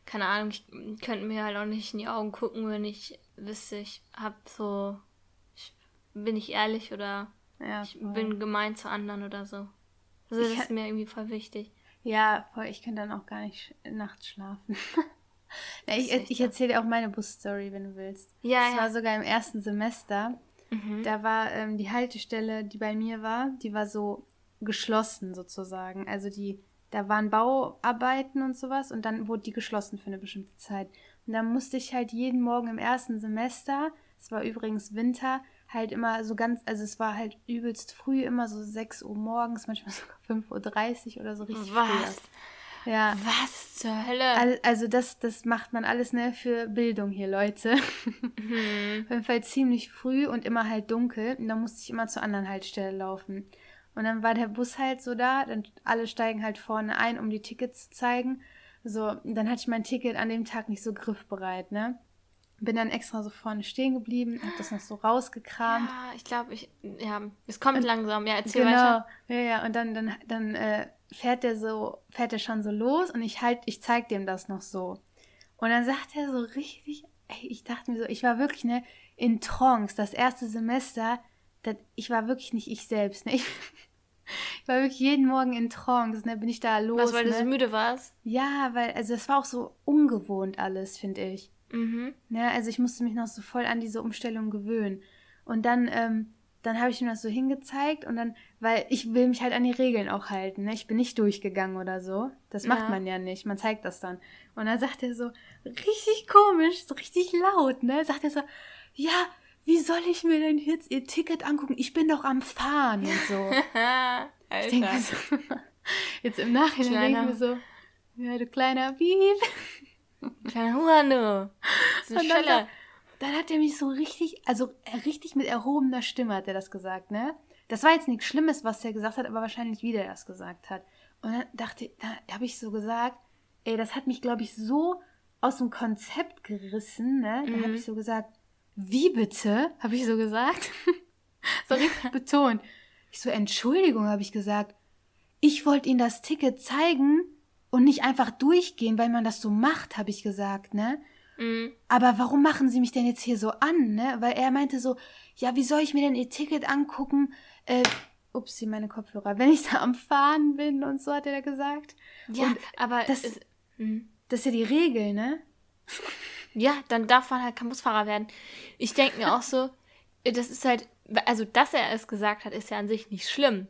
keine Ahnung, ich könnte mir halt auch nicht in die Augen gucken, wenn ich wüsste, ich hab so, ich, bin ich ehrlich oder
ja,
ich bin gemein zu anderen oder so. Also
Ich
das ist mir irgendwie voll wichtig.
Ja, voll, ich kann dann auch gar nicht nachts schlafen. Na, ich ich erzähle dir auch meine Busstory, wenn du willst.
Ja,
das
ja.
war sogar im ersten Semester.
Mhm.
Da war ähm, die Haltestelle, die bei mir war, die war so geschlossen sozusagen. Also die, da waren Bauarbeiten und sowas und dann wurde die geschlossen für eine bestimmte Zeit. Und dann musste ich halt jeden Morgen im ersten Semester, es war übrigens Winter, halt immer so ganz, also es war halt übelst früh, immer so 6 Uhr morgens, manchmal sogar 5.30 Uhr oder so richtig
Was?
früh. Ja.
Was zur Hölle?
Al- Also das, das macht man alles ne, für Bildung hier, Leute.
Mhm.
Auf jeden Fall ziemlich früh und immer halt dunkel. Und dann musste ich immer zur anderen Haltestelle laufen. Und dann war der Bus halt so da, dann alle steigen halt vorne ein, um die Tickets zu zeigen. So, dann hatte ich mein Ticket an dem Tag nicht so griffbereit, ne? Bin dann extra so vorne stehen geblieben, hab das noch so rausgekramt.
Ja, ich glaube, ich. Ja, es kommt langsam. Ja, erzähl
genau.
weiter.
Ja, ja, und dann, dann, dann äh, fährt der so, fährt er schon so los und ich halt, ich zeig dem das noch so. Und dann sagt er so richtig, ey, ich dachte mir so, ich war wirklich, ne, in Trance, das erste Semester, das, ich war wirklich nicht ich selbst, ne? Ich, ich war wirklich jeden Morgen in Trance, ne, bin ich da los,
Was, weil du
ne?
so müde warst?
Ja, weil, also es war auch so ungewohnt alles, finde ich.
Mhm.
Ja, also ich musste mich noch so voll an diese Umstellung gewöhnen. Und dann, ähm, dann habe ich ihm das so hingezeigt und dann, weil ich will mich halt an die Regeln auch halten. Ne? Ich bin nicht durchgegangen oder so. Das macht
Ja.
man ja nicht. Man zeigt das dann. Und dann sagt er so, richtig komisch, so richtig laut, ne? Sagt er so, ja, wie soll ich mir denn jetzt ihr Ticket angucken? Ich bin doch am Fahren und so. Ich denke so, jetzt im Nachhinein denke ich mir so, ja, du kleiner Bieb.
Kleiner Huano. So
Und dann, dann hat er mich so richtig, also äh, richtig mit erhobener Stimme hat er das gesagt, ne? Das war jetzt nichts Schlimmes, was er gesagt hat, aber wahrscheinlich wie der das gesagt hat. Und dann dachte, da habe ich so gesagt, ey, das hat mich, glaube ich, so aus dem Konzept gerissen, ne? Da habe
Mhm.
ich so gesagt, wie bitte? Habe ich so gesagt. so richtig betont. Ich so, Entschuldigung, habe ich gesagt. Ich wollte Ihnen das Ticket zeigen und nicht einfach durchgehen, weil man das so macht, habe ich gesagt, ne?
Mhm.
aber warum machen Sie mich denn jetzt hier so an, ne? Weil er meinte so, ja, wie soll ich mir denn Ihr Ticket angucken? Äh, upsie, meine Kopfhörer, wenn ich da am Fahren bin und so, hat er da gesagt.
Ja,
Und
aber
das-
es, mhm.
Das ist ja die Regel, ne?
ja, dann darf man halt kein Busfahrer werden. Ich denke mir auch so, das ist halt, also dass er es gesagt hat, ist ja an sich nicht schlimm.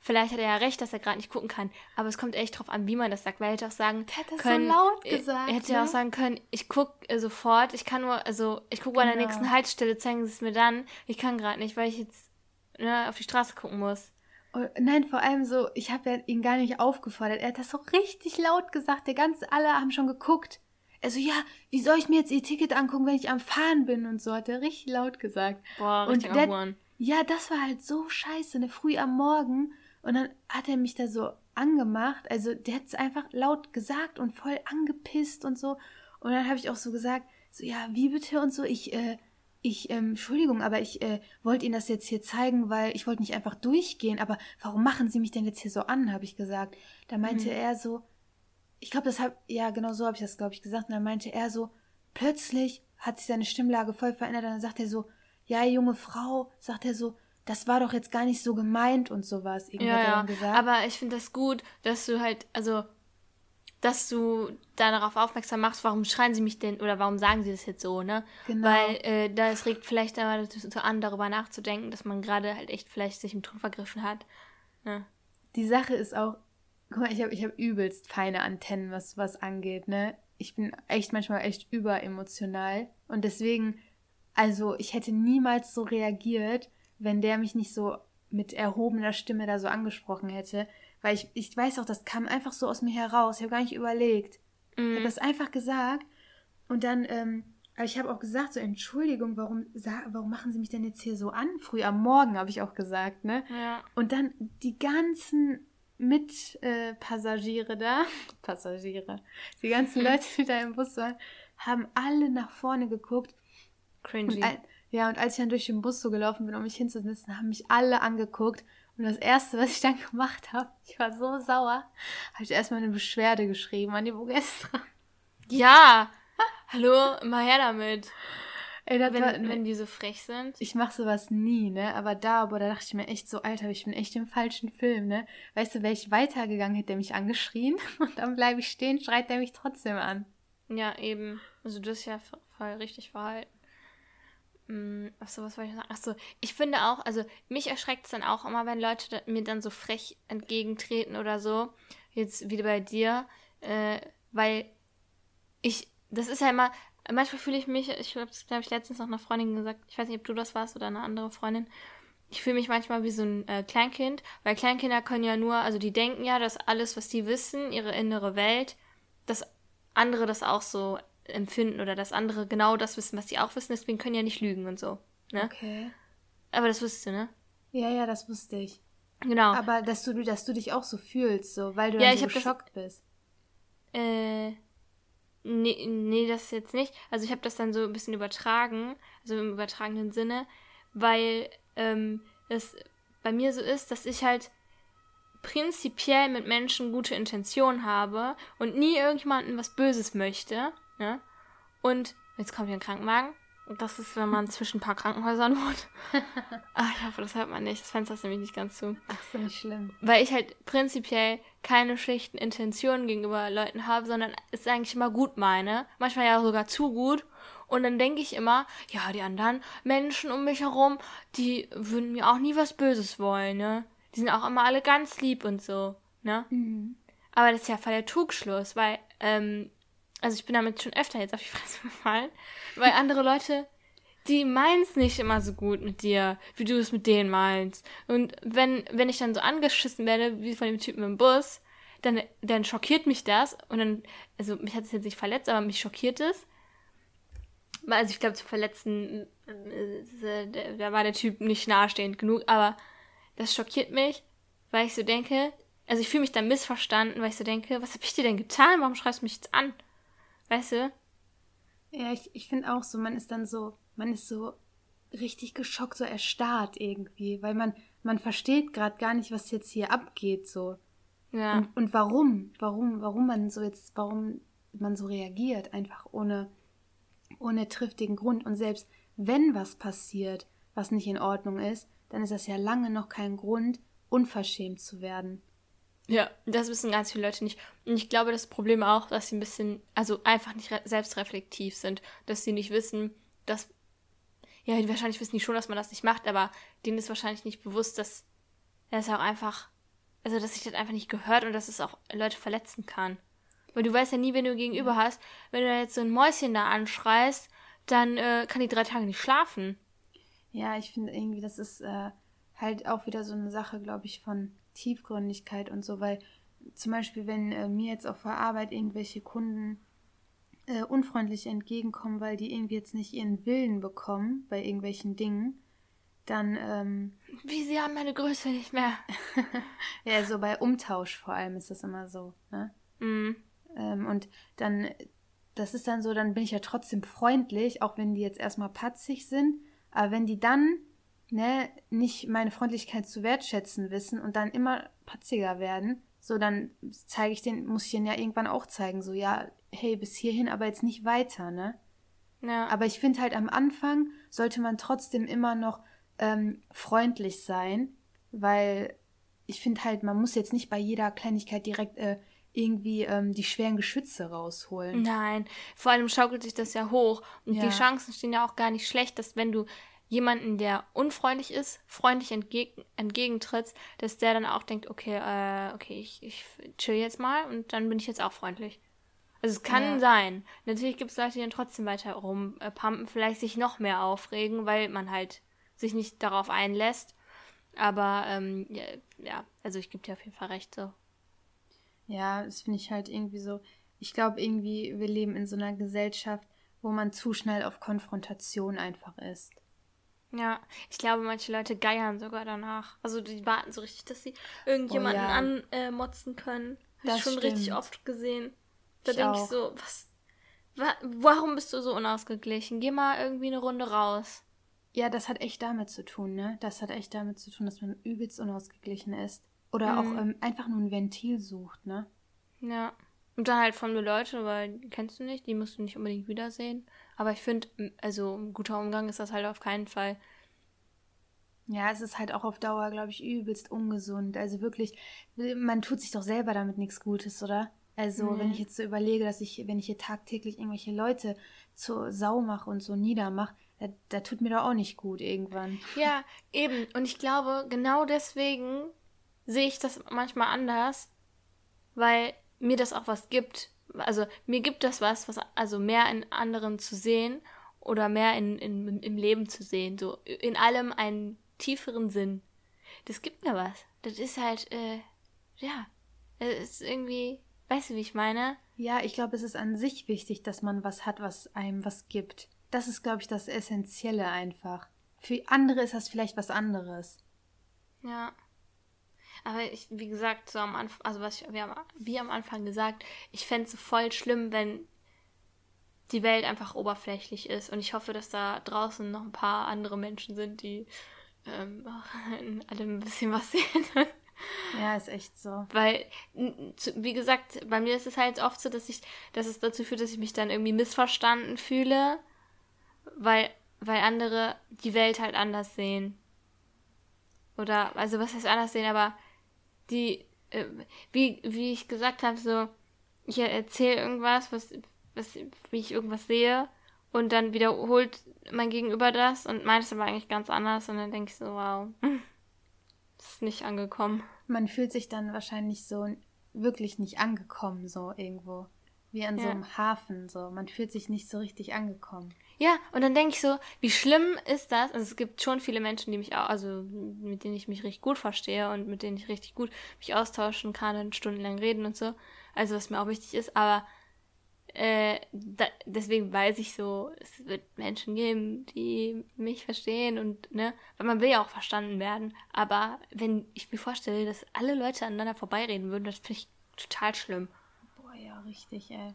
Vielleicht hat er ja recht, dass er gerade nicht gucken kann, aber es kommt echt drauf an, wie man das sagt. Weil er hätte auch sagen
Der hat das so
können,
laut
äh,
gesagt,
Er hätte ja
ne?
auch sagen können, ich gucke äh, sofort, ich kann nur, also ich gucke an der
Genau.
nächsten Haltestelle, zeigen Sie es mir dann. Ich kann gerade nicht, weil ich jetzt ne, auf die Straße gucken muss.
Und, nein, vor allem so, ich habe ja ihn gar nicht aufgefordert. Er hat das so richtig laut gesagt. Der ganze, alle haben schon geguckt. Er so, ja, wie soll ich mir jetzt ihr Ticket angucken, wenn ich am Fahren bin und so, hat er richtig laut gesagt.
Boah,
Und
richtig
der-
am Huren.
Ja, das war halt so scheiße, ne, früh am Morgen. Und dann hat er mich da so angemacht. Also, der hat es einfach laut gesagt und voll angepisst und so. Und dann habe ich auch so gesagt, so, ja, wie bitte und so, ich, äh, ich, ähm, Entschuldigung, aber ich äh, wollte Ihnen das jetzt hier zeigen, weil ich wollte nicht einfach durchgehen. Aber warum machen Sie mich denn jetzt hier so an, habe ich gesagt. Da meinte
Mhm.
er so, ich glaube, das hab, ja, genau so habe ich das, glaube ich, gesagt. Und dann meinte er so, plötzlich hat sich seine Stimmlage voll verändert. Und dann sagt er so, ja, junge Frau, sagt er so, das war doch jetzt gar nicht so gemeint und sowas. Irgendwie
Ja, ja.
gesagt.
Aber ich finde das gut, dass du halt, also, dass du da darauf aufmerksam machst, warum schreien sie mich denn oder warum sagen sie das jetzt so, ne?
Genau.
Weil äh, das regt vielleicht einmal dazu an, darüber nachzudenken, dass man gerade halt echt vielleicht sich im Ton vergriffen hat. Ne?
Die Sache ist auch, guck mal, ich habe ich hab übelst feine Antennen, was was angeht, ne? Ich bin echt manchmal echt überemotional und deswegen, also ich hätte niemals so reagiert, wenn der mich nicht so mit erhobener Stimme da so angesprochen hätte, Weil ich, ich weiß auch, das kam einfach so aus mir heraus. Ich habe gar nicht überlegt. Ich
Mhm.
habe das einfach gesagt. Und dann, ähm, aber ich habe auch gesagt, so Entschuldigung, warum, warum machen Sie mich denn jetzt hier so an? Früh am Morgen habe ich auch gesagt, ne?
Ja.
Und dann die ganzen Mitpassagiere äh, da, Passagiere, die ganzen Leute, die da im Bus waren, haben alle nach vorne geguckt.
Cringy.
Und ja, und als ich dann durch den Bus so gelaufen bin, um mich hinzusetzen, haben mich alle angeguckt. Und das Erste, was ich dann gemacht habe, ich war so sauer, habe ich erstmal eine Beschwerde geschrieben an die Bugestra.
Ja. Hallo, immer her damit.
Ey,
Wenn,
war,
wenn die so frech sind.
ich mache sowas nie, ne? Aber da, aber da dachte ich mir echt so, Alter, ich bin echt im falschen Film, ne? Weißt du, wäre ich weitergegangen, hätte er mich angeschrien und dann bleibe ich stehen, schreit er mich trotzdem an.
Ja, eben. Also du hast ja voll richtig verhalten. Hm, Achso, was wollte ich sagen? Achso, ich finde auch, also mich erschreckt es dann auch immer, wenn Leute da, mir dann so frech entgegentreten oder so. Jetzt wieder bei dir. Äh, weil ich, das ist ja immer, manchmal fühle ich mich, ich habe das, glaube ich, letztens noch einer Freundin gesagt, ich weiß nicht, ob du das warst oder eine andere Freundin. Ich fühle mich manchmal wie so ein äh, Kleinkind, weil Kleinkinder können ja nur, also die denken ja, dass alles, was die wissen, ihre innere Welt, dass andere das auch so empfinden oder dass andere genau das wissen, was die auch wissen, deswegen können ja nicht lügen und so. Ne?
Okay.
Aber das wusstest du, ne?
Ja, ja, das wusste ich.
Genau.
Aber dass du, dass du dich auch so fühlst, so, weil du
Ja,
so
hab das-
geschockt bist.
Äh, nee, nee, das jetzt nicht. Also ich habe das dann so ein bisschen übertragen, also im übertragenen Sinne, weil ähm, es bei mir so ist, dass ich halt prinzipiell mit Menschen gute Intentionen habe und nie irgendjemandem was Böses möchte. Ne? Und jetzt kommt hier ein Krankenwagen. Und das ist, wenn man zwischen ein paar Krankenhäusern wohnt. Ach, ich hoffe, das hört man nicht. Das Fenster ist nämlich nicht ganz zu.
Ach, so nicht schlimm.
Weil ich halt prinzipiell keine schlechten Intentionen gegenüber Leuten habe, sondern es eigentlich immer gut meine. Manchmal ja sogar zu gut. Und dann denke ich immer, ja, die anderen Menschen um mich herum, die würden mir auch nie was Böses wollen, ne? Die sind auch immer alle ganz lieb und so, ne?
Mhm.
Aber das ist ja voll der Trugschluss, weil, ähm, also ich bin damit schon öfter jetzt auf die Fresse gefallen, weil andere Leute, die meinen es nicht immer so gut mit dir, wie du es mit denen meinst. Und wenn, wenn ich dann so angeschissen werde, wie von dem Typen im Bus, dann, dann schockiert mich das und dann, also mich hat es jetzt nicht verletzt, aber mich schockiert es. Also ich glaube, zu verletzen, äh, da war der Typ nicht nahestehend genug, aber das schockiert mich, weil ich so denke, also ich fühle mich dann missverstanden, weil ich so denke, was habe ich dir denn getan? Warum schreibst du mich jetzt an? Weißt du?
Ja, ich, ich finde auch so, man ist dann so, man ist so richtig geschockt, so erstarrt irgendwie, weil man, man versteht gerade gar nicht, was jetzt hier abgeht, so.
Ja.
Und, und warum, warum, warum man so jetzt, warum man so reagiert, einfach ohne, ohne triftigen Grund. Und selbst wenn was passiert, was nicht in Ordnung ist, dann ist das ja lange noch kein Grund, unverschämt zu werden.
Ja, das wissen ganz viele Leute nicht. Und ich glaube, das Problem auch, dass sie ein bisschen, also einfach nicht re- selbstreflektiv sind, dass sie nicht wissen, dass, ja, wahrscheinlich wissen die schon, dass man das nicht macht, aber denen ist wahrscheinlich nicht bewusst, dass das auch einfach, also dass sich das einfach nicht gehört und dass es auch Leute verletzen kann. Weil du weißt ja nie, wen du gegenüber hast. Wenn du jetzt so ein Mäuschen da anschreist, dann äh, kann die drei Tage nicht schlafen.
Ja, ich finde irgendwie, das ist äh, halt auch wieder so eine Sache, glaube ich, von Tiefgründigkeit und so, weil zum Beispiel, wenn äh, mir jetzt auf der Arbeit irgendwelche Kunden äh, unfreundlich entgegenkommen, weil die irgendwie jetzt nicht ihren Willen bekommen bei irgendwelchen Dingen, dann, ähm,
Wie, sie haben meine Größe nicht mehr.
ja, so bei Umtausch vor allem ist das immer so, ne?
Mm.
Ähm, und dann, das ist dann so, dann bin ich ja trotzdem freundlich, auch wenn die jetzt erstmal patzig sind. Aber wenn die dann ne, nicht meine Freundlichkeit zu wertschätzen wissen und dann immer patziger werden, so dann zeige ich den, muss ich denen ja irgendwann auch zeigen, so ja, hey, bis hierhin, aber jetzt nicht weiter, ne?
Ja.
Aber ich finde halt am Anfang sollte man trotzdem immer noch ähm, freundlich sein, weil ich finde halt, man muss jetzt nicht bei jeder Kleinigkeit direkt äh, irgendwie ähm, die schweren Geschütze rausholen.
Nein, vor allem schaukelt sich das ja hoch. Und
Ja.
die Chancen stehen ja auch gar nicht schlecht, dass wenn du jemanden, der unfreundlich ist, freundlich entgegen, entgegentrittst, dass der dann auch denkt, okay, äh, okay, ich, ich chill jetzt mal und dann bin ich jetzt auch freundlich. Also es kann
Ja.
sein. Natürlich gibt es Leute, die dann trotzdem weiter rumpumpen, vielleicht sich noch mehr aufregen, weil man halt sich nicht darauf einlässt. Aber ähm, ja, ja, also ich gebe dir auf jeden Fall recht so.
Ja, das finde ich halt irgendwie so. Ich glaube irgendwie, wir leben in so einer Gesellschaft, wo man zu schnell auf Konfrontation einfach ist.
Ja, ich glaube, manche Leute geiern sogar danach. Also die warten so richtig, dass sie irgendjemanden
Oh ja.
anmotzen können. Habe ich schon richtig
stimmt.
oft gesehen. Da denke ich
auch.
so, was, wa warum bist du so unausgeglichen? Geh mal irgendwie eine Runde raus.
Ja, das hat echt damit zu tun, ne? Das hat echt damit zu tun, dass man übelst unausgeglichen ist. Oder auch
Mhm.
ähm, einfach nur ein Ventil sucht, ne?
Ja. Und dann halt fremde Leute, weil die kennst du nicht, die musst du nicht unbedingt wiedersehen. Aber ich finde, also ein guter Umgang ist das halt auf keinen Fall.
Ja, es ist halt auch auf Dauer, glaube ich, übelst ungesund. Also wirklich, man tut sich doch selber damit nichts Gutes, oder? Also,
Nee.
wenn ich jetzt so überlege, dass ich, wenn ich hier tagtäglich irgendwelche Leute zur Sau mache und so niedermache, da, da tut mir doch auch nicht gut irgendwann.
Ja, eben. Und ich glaube, genau deswegen sehe ich das manchmal anders, weil mir das auch was gibt. Also mir gibt das was, was also mehr in anderen zu sehen oder mehr in, in, im Leben zu sehen. So in allem einen tieferen Sinn. Das gibt mir was. Das ist halt, äh, ja, es ist irgendwie, weißt du, wie ich meine?
Ja, ich glaube, es ist an sich wichtig, dass man was hat, was einem was gibt. Das ist, glaube ich, das Essentielle einfach. Für andere ist das vielleicht was anderes.
Ja. Aber ich, wie gesagt, so am Anfang, also was ich, wir haben, wie am Anfang gesagt, ich fände es voll schlimm, wenn die Welt einfach oberflächlich ist. Und ich hoffe, dass da draußen noch ein paar andere Menschen sind, die ähm, allem ein bisschen was sehen.
Ja, ist echt so.
Weil, wie gesagt, bei mir ist es halt oft so, dass ich, dass es dazu führt, dass ich mich dann irgendwie missverstanden fühle, weil, weil andere die Welt halt anders sehen. Oder, also was heißt anders sehen, aber die, äh, wie, wie ich gesagt habe, so, ich erzähle irgendwas, was, was, wie ich irgendwas sehe, und dann wiederholt mein Gegenüber das und meint es aber eigentlich ganz anders, und dann denke ich so, wow, das ist nicht angekommen.
Man fühlt sich dann wahrscheinlich so wirklich nicht angekommen, so irgendwo. Wie an so
Ja.
einem Hafen, so. Man fühlt sich nicht so richtig angekommen.
Ja, und dann denke ich so, wie schlimm ist das? Also es gibt schon viele Menschen, die mich auch, also mit denen ich mich richtig gut verstehe und mit denen ich richtig gut mich austauschen kann und stundenlang reden und so. Also was mir auch wichtig ist, aber äh, da, deswegen weiß ich so, es wird Menschen geben, die mich verstehen und ne, weil man will ja auch verstanden werden. Aber wenn ich mir vorstelle, dass alle Leute aneinander vorbeireden würden, das finde ich total schlimm.
Boah, ja, richtig, ey.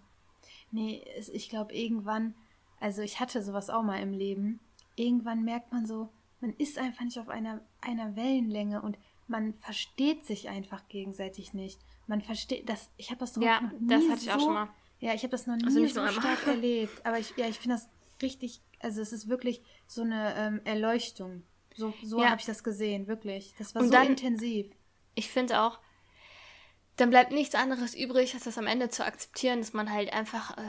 Nee, ich glaube, irgendwann, also ich hatte sowas auch mal im Leben. Irgendwann merkt man so, man ist einfach nicht auf einer, einer Wellenlänge und man versteht sich einfach gegenseitig nicht. Man versteht das, ich habe das doch
Ja,
noch nie
das hatte ich
so,
auch schon mal.
Ja, ich habe das noch nie
Also nicht
so
nur
stark erlebt. Aber ich, ja, ich finde das richtig, also es ist wirklich so eine ähm, Erleuchtung. So, so
Ja.
habe ich das gesehen, wirklich. Das war
Und
so
dann-
intensiv.
ich finde auch, dann bleibt nichts anderes übrig, als das am Ende zu akzeptieren, dass man halt einfach, äh,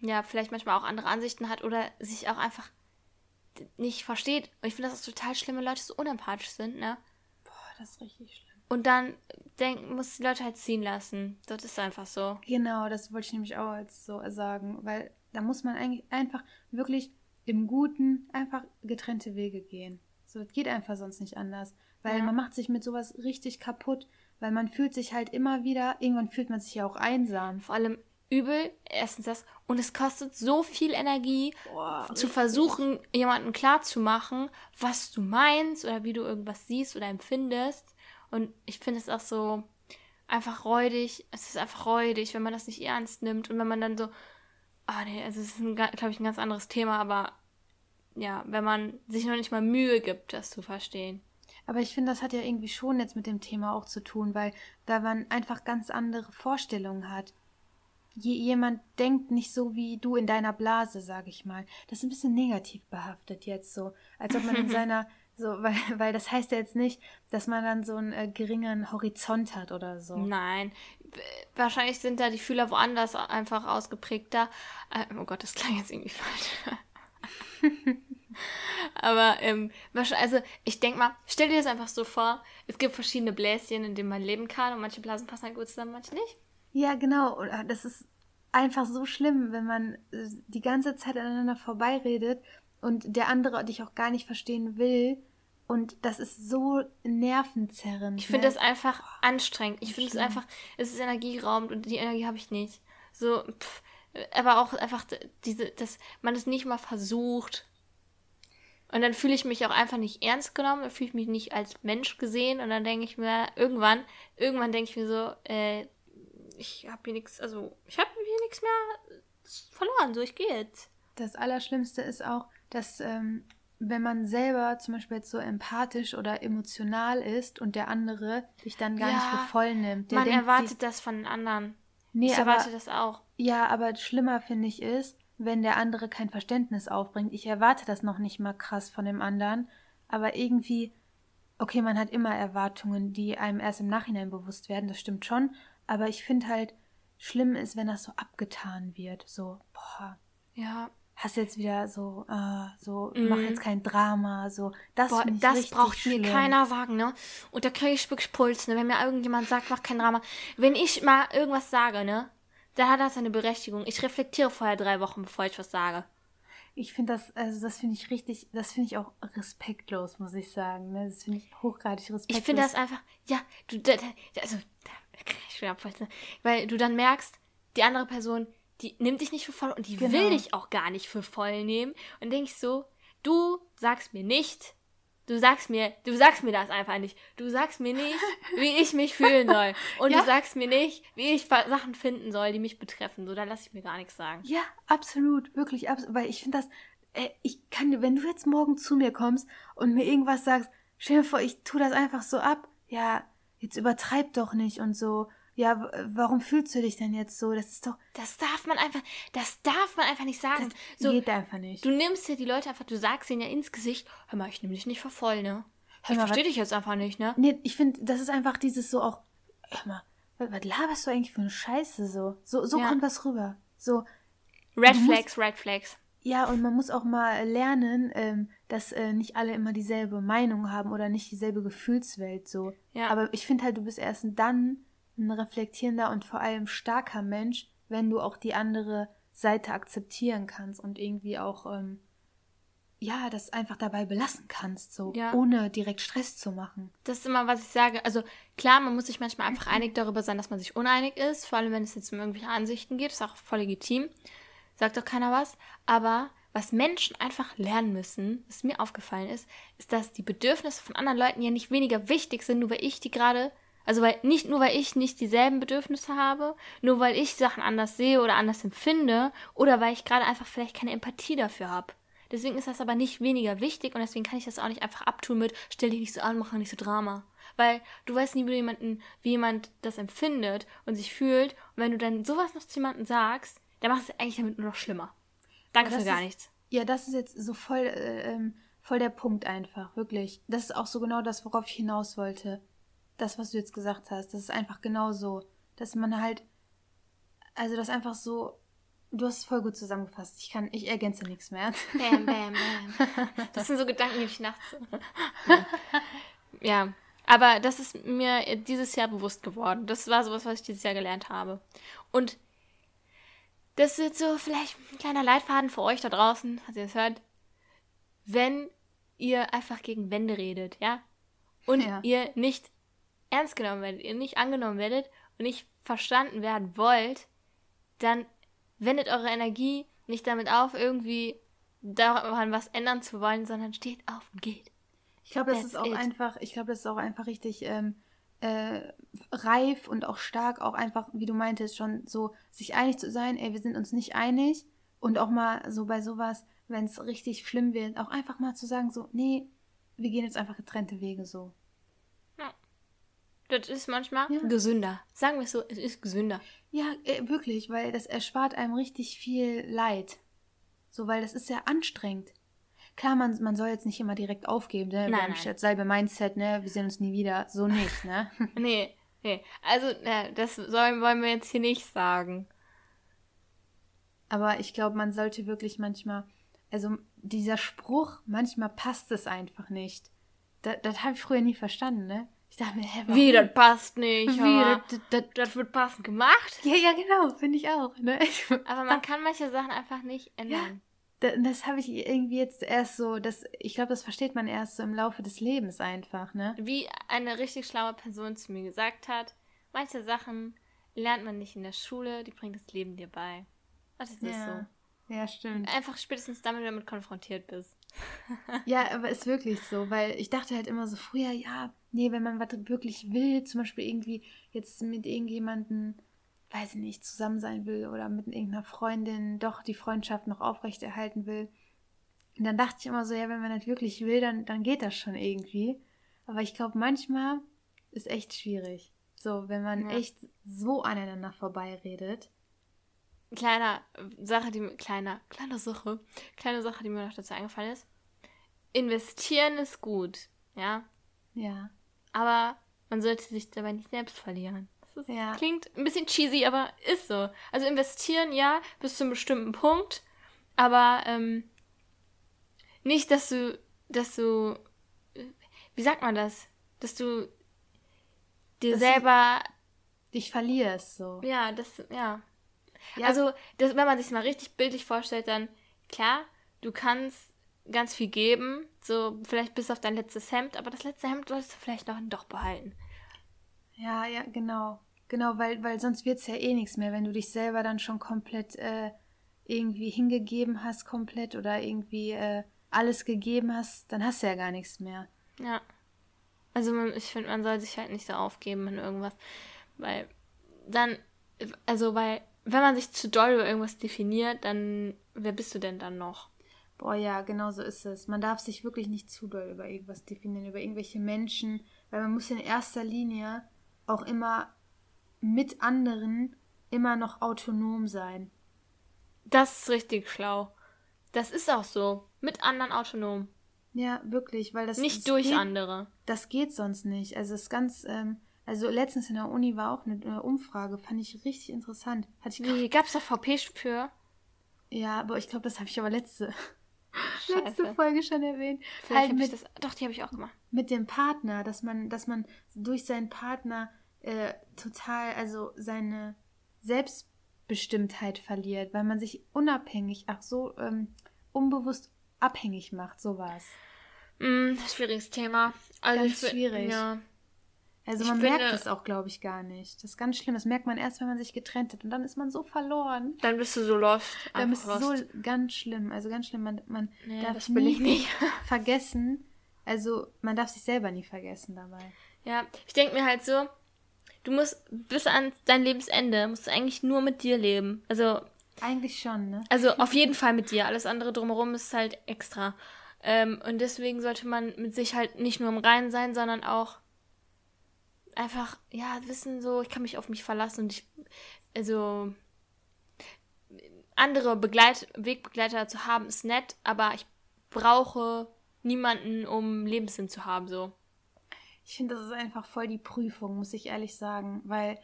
ja, vielleicht manchmal auch andere Ansichten hat oder sich auch einfach nicht versteht. Und ich finde das auch total schlimm, wenn Leute so unempathisch sind, ne?
Boah, das ist richtig schlimm.
Und dann denk, muss die Leute halt ziehen lassen. Das ist einfach so.
Genau, das wollte ich nämlich auch als so sagen, weil da muss man eigentlich einfach wirklich im Guten einfach getrennte Wege gehen. So, das geht einfach sonst nicht anders. Weil
Ja.
man macht sich mit sowas richtig kaputt, weil man fühlt sich halt immer wieder, irgendwann fühlt man sich ja auch einsam.
Vor allem übel, erstens das. Und es kostet so viel Energie,
Boah,
zu versuchen, jemandem klarzumachen, was du meinst oder wie du irgendwas siehst oder empfindest. Und ich finde es auch so einfach räudig. Es ist einfach räudig, wenn man das nicht ernst nimmt und wenn man dann so, ah nee, also es ist, glaube ich, ein ganz anderes Thema, aber ja, wenn man sich noch nicht mal Mühe gibt, das zu verstehen.
Aber ich finde, das hat ja irgendwie schon jetzt mit dem Thema auch zu tun, weil da man einfach ganz andere Vorstellungen hat. Je, jemand denkt nicht so wie du in deiner Blase, sag ich mal. Das ist ein bisschen negativ behaftet jetzt so. Als ob man in seiner, so, weil, weil das heißt ja jetzt nicht, dass man dann so einen äh, geringeren Horizont hat oder so.
Nein, wahrscheinlich sind da die Fühler woanders einfach ausgeprägter. Äh, oh Gott, das klang jetzt irgendwie falsch. Aber ähm, also ich denke mal, stell dir das einfach so vor, es gibt verschiedene Bläschen, in denen man leben kann und manche Blasen passen halt gut zusammen, manche nicht.
Ja, genau. Äh, Das ist einfach so schlimm, wenn man äh, die ganze Zeit aneinander vorbeiredet und der andere dich auch gar nicht verstehen will Und das ist so nervenzerrend.
Ich finde
ne?
das einfach anstrengend. Ich finde es einfach, es ist energieraubend und die Energie habe ich nicht. So, pff, aber auch einfach diese, dass man es nicht mal versucht. Und dann fühle ich mich auch einfach nicht ernst genommen, dann fühle ich mich nicht als Mensch gesehen und dann denke ich mir, irgendwann, irgendwann denke ich mir so, äh, ich habe hier nichts, also ich habe hier nichts mehr verloren, so ich gehe jetzt.
Das Allerschlimmste ist auch, dass ähm, wenn man selber zum Beispiel jetzt so empathisch oder emotional ist und der andere dich dann gar nicht
Ja,
für voll nimmt. Der
Man
denkt
erwartet
sich,
das von den anderen.
nee,
ich
aber,
erwarte das auch.
ja, aber schlimmer finde ich ist, wenn der andere kein Verständnis aufbringt. Ich erwarte das noch nicht mal krass von dem anderen, aber irgendwie, okay, man hat immer Erwartungen, die einem erst im Nachhinein bewusst werden, das stimmt schon, aber ich finde halt, schlimm ist, wenn das so abgetan wird, so, boah,
Ja,
hast jetzt wieder so, äh, so, mach
Mhm.
jetzt kein Drama, so, das,
Boah, das braucht mir
schlimm.
keiner sagen, ne? Und da kriege ich wirklich Puls, ne? Wenn mir irgendjemand sagt, mach kein Drama. Wenn ich mal irgendwas sage, ne? Dann hat das eine Berechtigung. Ich reflektiere vorher drei Wochen, bevor ich was sage.
Ich finde das, also das finde ich richtig, das finde ich auch respektlos, muss ich sagen, ne? das finde ich hochgradig respektlos.
Ich finde das einfach, ja, du, da, da, also, da ich schon Abfall, ne? Weil du dann merkst, die andere Person, die nimmt dich nicht für voll und die
Genau.
will dich auch gar nicht für voll nehmen. Und denke ich so, du sagst mir nicht, du sagst mir, du sagst mir das einfach nicht. Du sagst mir nicht, wie ich mich fühlen soll. Und
Ja.
du sagst mir nicht, wie ich Sachen finden soll, die mich betreffen. So, dann lasse ich mir gar nichts sagen.
Ja, absolut, wirklich, absolut, weil ich finde das, äh, ich kann, wenn du jetzt morgen zu mir kommst und mir irgendwas sagst, stell dir vor, ich tue das einfach so ab, ja, jetzt übertreib doch nicht und so, ja, warum fühlst du dich denn jetzt so? Das ist doch,
Das darf man einfach, das darf man einfach nicht sagen.
das
so,
geht einfach nicht.
Du nimmst dir die Leute einfach, du sagst ihnen ja ins Gesicht, hör mal, ich nehme dich nicht für voll, ne?
Hör
Ich
mal,
verstehe
was-
dich jetzt einfach nicht, ne?
Nee, ich finde, das ist einfach dieses so auch, hör mal, was, was laberst du eigentlich für eine Scheiße so? So, so
Ja.
kommt das rüber. So,
Red Flags, Red Flags.
Ja, und man muss auch mal lernen, ähm, dass äh, nicht alle immer dieselbe Meinung haben oder nicht dieselbe Gefühlswelt so.
Ja.
Aber ich finde halt, du bist erst dann ein reflektierender und vor allem starker Mensch, wenn du auch die andere Seite akzeptieren kannst und irgendwie auch, ähm, ja, das einfach dabei belassen kannst, so,
Ja.
ohne direkt Stress zu machen.
Das ist immer, was ich sage. Also klar, man muss sich manchmal einfach einig darüber sein, dass man sich uneinig ist. Vor allem, wenn es jetzt um irgendwelche Ansichten geht. Ist auch voll legitim. Sagt doch keiner was. Aber was Menschen einfach lernen müssen, was mir aufgefallen ist, ist, dass die Bedürfnisse von anderen Leuten ja nicht weniger wichtig sind, nur weil ich die gerade, also weil nicht nur weil ich nicht dieselben Bedürfnisse habe, nur weil ich Sachen anders sehe oder anders empfinde oder weil ich gerade einfach vielleicht keine Empathie dafür habe. Deswegen ist das aber nicht weniger wichtig und deswegen kann ich das auch nicht einfach abtun mit stell dich nicht so an, mach nicht so Drama. Weil du weißt nie, wie jemanden, wie jemand das empfindet und sich fühlt. Und wenn du dann sowas noch zu jemandem sagst, dann machst du es eigentlich damit nur noch schlimmer. Danke für gar
ist-
nichts.
Ja, das ist jetzt so voll, äh, ähm, voll der Punkt einfach, wirklich. Das ist auch so genau das, worauf ich hinaus wollte. Das, was du jetzt gesagt hast, das ist einfach genau so. Dass man halt, also das einfach so, du hast es voll gut zusammengefasst. Ich kann, ich ergänze nichts mehr.
Bam, bam, bam. Das sind so Gedanken, die ich nachts. ja. Aber das ist mir dieses Jahr bewusst geworden. Das war sowas, was ich dieses Jahr gelernt habe. Und das ist jetzt so vielleicht ein kleiner Leitfaden für euch da draußen, falls ihr das hört. Wenn ihr einfach gegen Wände redet, ja? Und
Ja.
ihr nicht ernst genommen werdet, ihr nicht angenommen werdet und nicht verstanden werden wollt, dann wendet eure Energie nicht damit auf, irgendwie daran was ändern zu wollen, sondern steht auf und geht.
Ich glaube, das
That's
ist auch
it.
einfach, ich glaube, das ist auch einfach richtig ähm, äh, reif und auch stark, auch einfach, wie du meintest, schon so sich einig zu sein, ey, wir sind uns nicht einig und auch mal so bei sowas, wenn es richtig schlimm wird, auch einfach mal zu sagen, so, nee, wir gehen jetzt einfach getrennte Wege so.
Das ist manchmal
Ja.
gesünder. Sagen wir es so, es ist gesünder.
Ja, äh, wirklich, weil das erspart einem richtig viel Leid. So, weil das ist sehr anstrengend. Klar, man, man soll jetzt nicht immer direkt aufgeben, ne?
Nein, nein.
dasselbe Mindset, ne? Wir sehen uns nie wieder. So nicht, ne?
Nee, nee. Also, äh, das sollen, wollen wir jetzt hier nicht sagen.
Aber ich glaube, man sollte wirklich manchmal, also dieser Spruch, manchmal passt es einfach nicht. Das, das habe ich früher nie verstanden, ne? Ich dachte mir, hä, warum?
Wie, das passt nicht.
Wie, das, das,
das wird passend gemacht.
ja, ja, genau, finde ich auch, ne?
Aber man kann manche Sachen einfach nicht ändern.
Da- Das habe ich irgendwie jetzt erst so, das, ich glaube, das versteht man erst so im Laufe des Lebens einfach, ne?
Wie eine richtig schlaue Person zu mir gesagt hat, manche Sachen lernt man nicht in der Schule, die bringt das Leben dir bei. Das ist
Ja. Ja, stimmt.
so. Einfach spätestens damit, wenn du damit konfrontiert bist.
Ja, aber ist wirklich so, weil ich dachte halt immer so früher, ja, nee, wenn man was wirklich will, zum Beispiel irgendwie jetzt mit irgendjemandem, weiß ich nicht, zusammen sein will oder mit irgendeiner Freundin doch die Freundschaft noch aufrechterhalten will, und dann dachte ich immer so, ja, wenn man das wirklich will, dann, dann geht das schon irgendwie. Aber ich glaube, manchmal ist echt schwierig. So, wenn man
Ja.
echt so aneinander vorbeiredet.
Kleiner Sache, die kleiner, kleine Sache, kleine Sache, die mir noch dazu eingefallen ist. Investieren ist gut, ja,
Ja.
aber man sollte sich dabei nicht selbst verlieren. Das
Ja.
klingt ein bisschen cheesy, aber ist so. Also investieren, ja, bis zu einem bestimmten Punkt, aber ähm, nicht, dass du, dass du, wie sagt man das? Dass du dir
Dass du-
selber,
Dich verlierst so.
ja, das, ja.
Ja,
Also, das, wenn man sich mal richtig bildlich vorstellt, dann klar, du kannst ganz viel geben, so vielleicht bis auf dein letztes Hemd, aber das letzte Hemd solltest du vielleicht noch doch behalten.
Ja, ja, genau. Genau, weil, weil sonst wird es ja eh nichts mehr, wenn du dich selber dann schon komplett äh, irgendwie hingegeben hast, komplett oder irgendwie äh, alles gegeben hast, dann hast du ja gar nichts mehr.
Ja. Also man, ich finde, man soll sich halt nicht so aufgeben in irgendwas, weil dann, also weil, wenn man sich zu doll über irgendwas definiert, dann, wer bist du denn dann noch?
Boah, ja, genau so ist es. Man darf sich wirklich nicht zu doll über irgendwas definieren, über irgendwelche Menschen, weil man muss in erster Linie auch immer mit anderen immer noch autonom sein.
Das ist richtig schlau. Das ist auch so. Mit anderen autonom.
Ja, wirklich, weil das
nicht durch
geht,
andere.
Das geht sonst nicht. Also es ist ganz, ähm, also letztens in der Uni war auch eine, Umfrage, fand ich richtig interessant. Hatte ich
Wie, gab's da VP für?
Ja, aber ich glaube, das habe ich aber letzte,
Scheiße.
letzte Folge schon erwähnt.
Vielleicht
Halt mit,
das, doch, die habe ich auch gemacht.
mit dem Partner, dass man, dass man durch seinen Partner äh, total, also seine Selbstbestimmtheit verliert, weil man sich unabhängig, ach so, ähm, unbewusst abhängig macht, sowas.
Mm, schwieriges Thema. Also
Ganz
ich
schwierig.
Ja.
Also
Ich
man
finde-
merkt es auch, glaube ich, gar nicht. Das ist ganz schlimm. Das merkt man erst, wenn man sich getrennt hat. Und dann ist man so verloren.
Dann bist du so lost.
Dann ist
einfach
so ganz schlimm. Also ganz schlimm. Man, man
Nee,
darf
das
nie
nicht.
vergessen. Also man darf sich selber nie vergessen dabei.
Ja, ich denke mir halt so, du musst bis an dein Lebensende, musst du eigentlich nur mit dir leben. Also,
Eigentlich schon, ne?
also auf jeden Fall mit dir. Alles andere drumherum ist halt extra. Ähm, und deswegen sollte man mit sich halt nicht nur im Reinen sein, sondern auch einfach, ja, wissen so, ich kann mich auf mich verlassen und ich, also, andere Begleit Wegbegleiter zu haben ist nett, aber ich brauche niemanden, um Lebenssinn zu haben, so.
Ich finde, das ist einfach voll die Prüfung, muss ich ehrlich sagen. Weil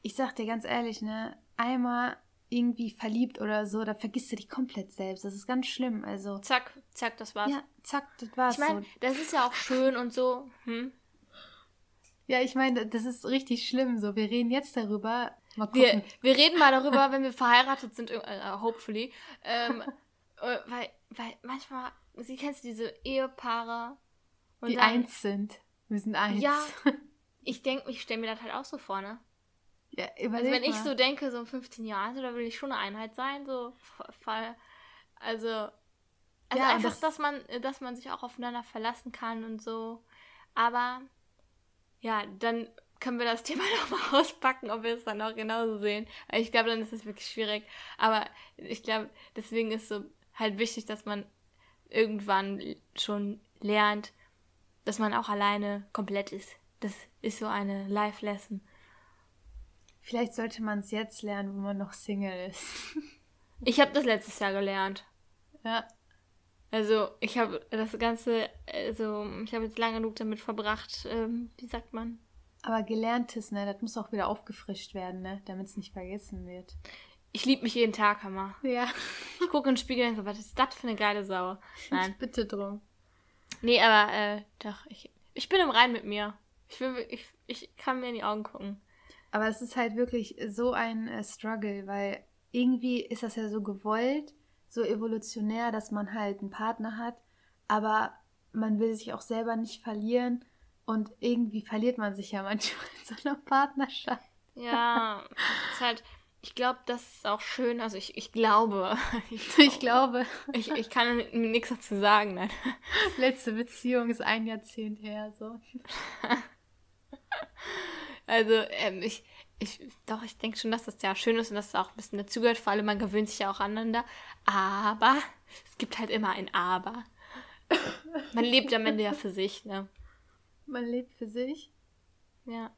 ich sag dir ganz ehrlich, ne, einmal irgendwie verliebt oder so, da vergisst du dich komplett selbst. Das ist ganz schlimm. Also,
Zack, zack, das war's.
ja, zack, das war's.
ich meine,
so.
das ist ja auch schön und so. Hm?
Ja, ich meine, das ist richtig schlimm. So, wir reden jetzt darüber. Mal gucken.
Wir, wir reden mal darüber, wenn wir verheiratet sind, äh, hopefully. Ähm, äh, weil, weil manchmal, sie kennst du diese Ehepaare und
die
dann,
eins sind. Wir sind eins.
Ja, ich denke, ich stelle mir das halt auch so vor, ne?
ja
Also
überleg
wenn ich
mal.
so denke, so in 15 Jahren, so, da will ich schon eine Einheit sein, so Fall. Also, also
Ja,
einfach,
das-
dass man, dass man sich auch aufeinander verlassen kann und so. Aber ja, dann können wir das Thema nochmal auspacken, ob wir es dann auch genauso sehen. Ich glaube, dann ist es wirklich schwierig. Aber ich glaube, deswegen ist so halt wichtig, dass man irgendwann schon lernt, dass man auch alleine komplett ist. Das ist so eine Life-Lesson.
Vielleicht sollte man es jetzt lernen, wo man noch Single ist.
Ich habe das letztes Jahr gelernt.
ja.
Also ich habe das Ganze, also ich habe jetzt lange genug damit verbracht, ähm, wie sagt man?
Aber gelerntes, ne, das muss auch wieder aufgefrischt werden, ne, damit es nicht vergessen wird.
Ich liebe mich jeden Tag, Hammer.
Ja.
Ich gucke in den Spiegel und so, was ist das für eine geile Sau? Nein.
Ich bitte drum.
Nee, aber äh, doch, ich, ich bin im Rein mit mir. Ich, will, ich, ich kann mir in die Augen gucken.
Aber es ist halt wirklich so ein äh, Struggle, weil irgendwie ist das ja so gewollt, so evolutionär, dass man halt einen Partner hat, aber man will sich auch selber nicht verlieren und irgendwie verliert man sich ja manchmal in so einer Partnerschaft.
Ja, das ist halt, ich glaube, das ist auch schön, also ich, ich glaube. Ich,
Ich glaube,
Ich, ich kann nichts dazu sagen, nein.
letzte Beziehung ist ein Jahrzehnt her, so.
Also, ähm, ich, ich, doch, ich denke schon, dass das ja schön ist und dass es auch ein bisschen dazugehört. Vor allem, man gewöhnt sich ja auch aneinander. Aber, es gibt halt immer ein Aber. Man lebt am Ende ja für sich, ne?
Man lebt für sich.
Ja.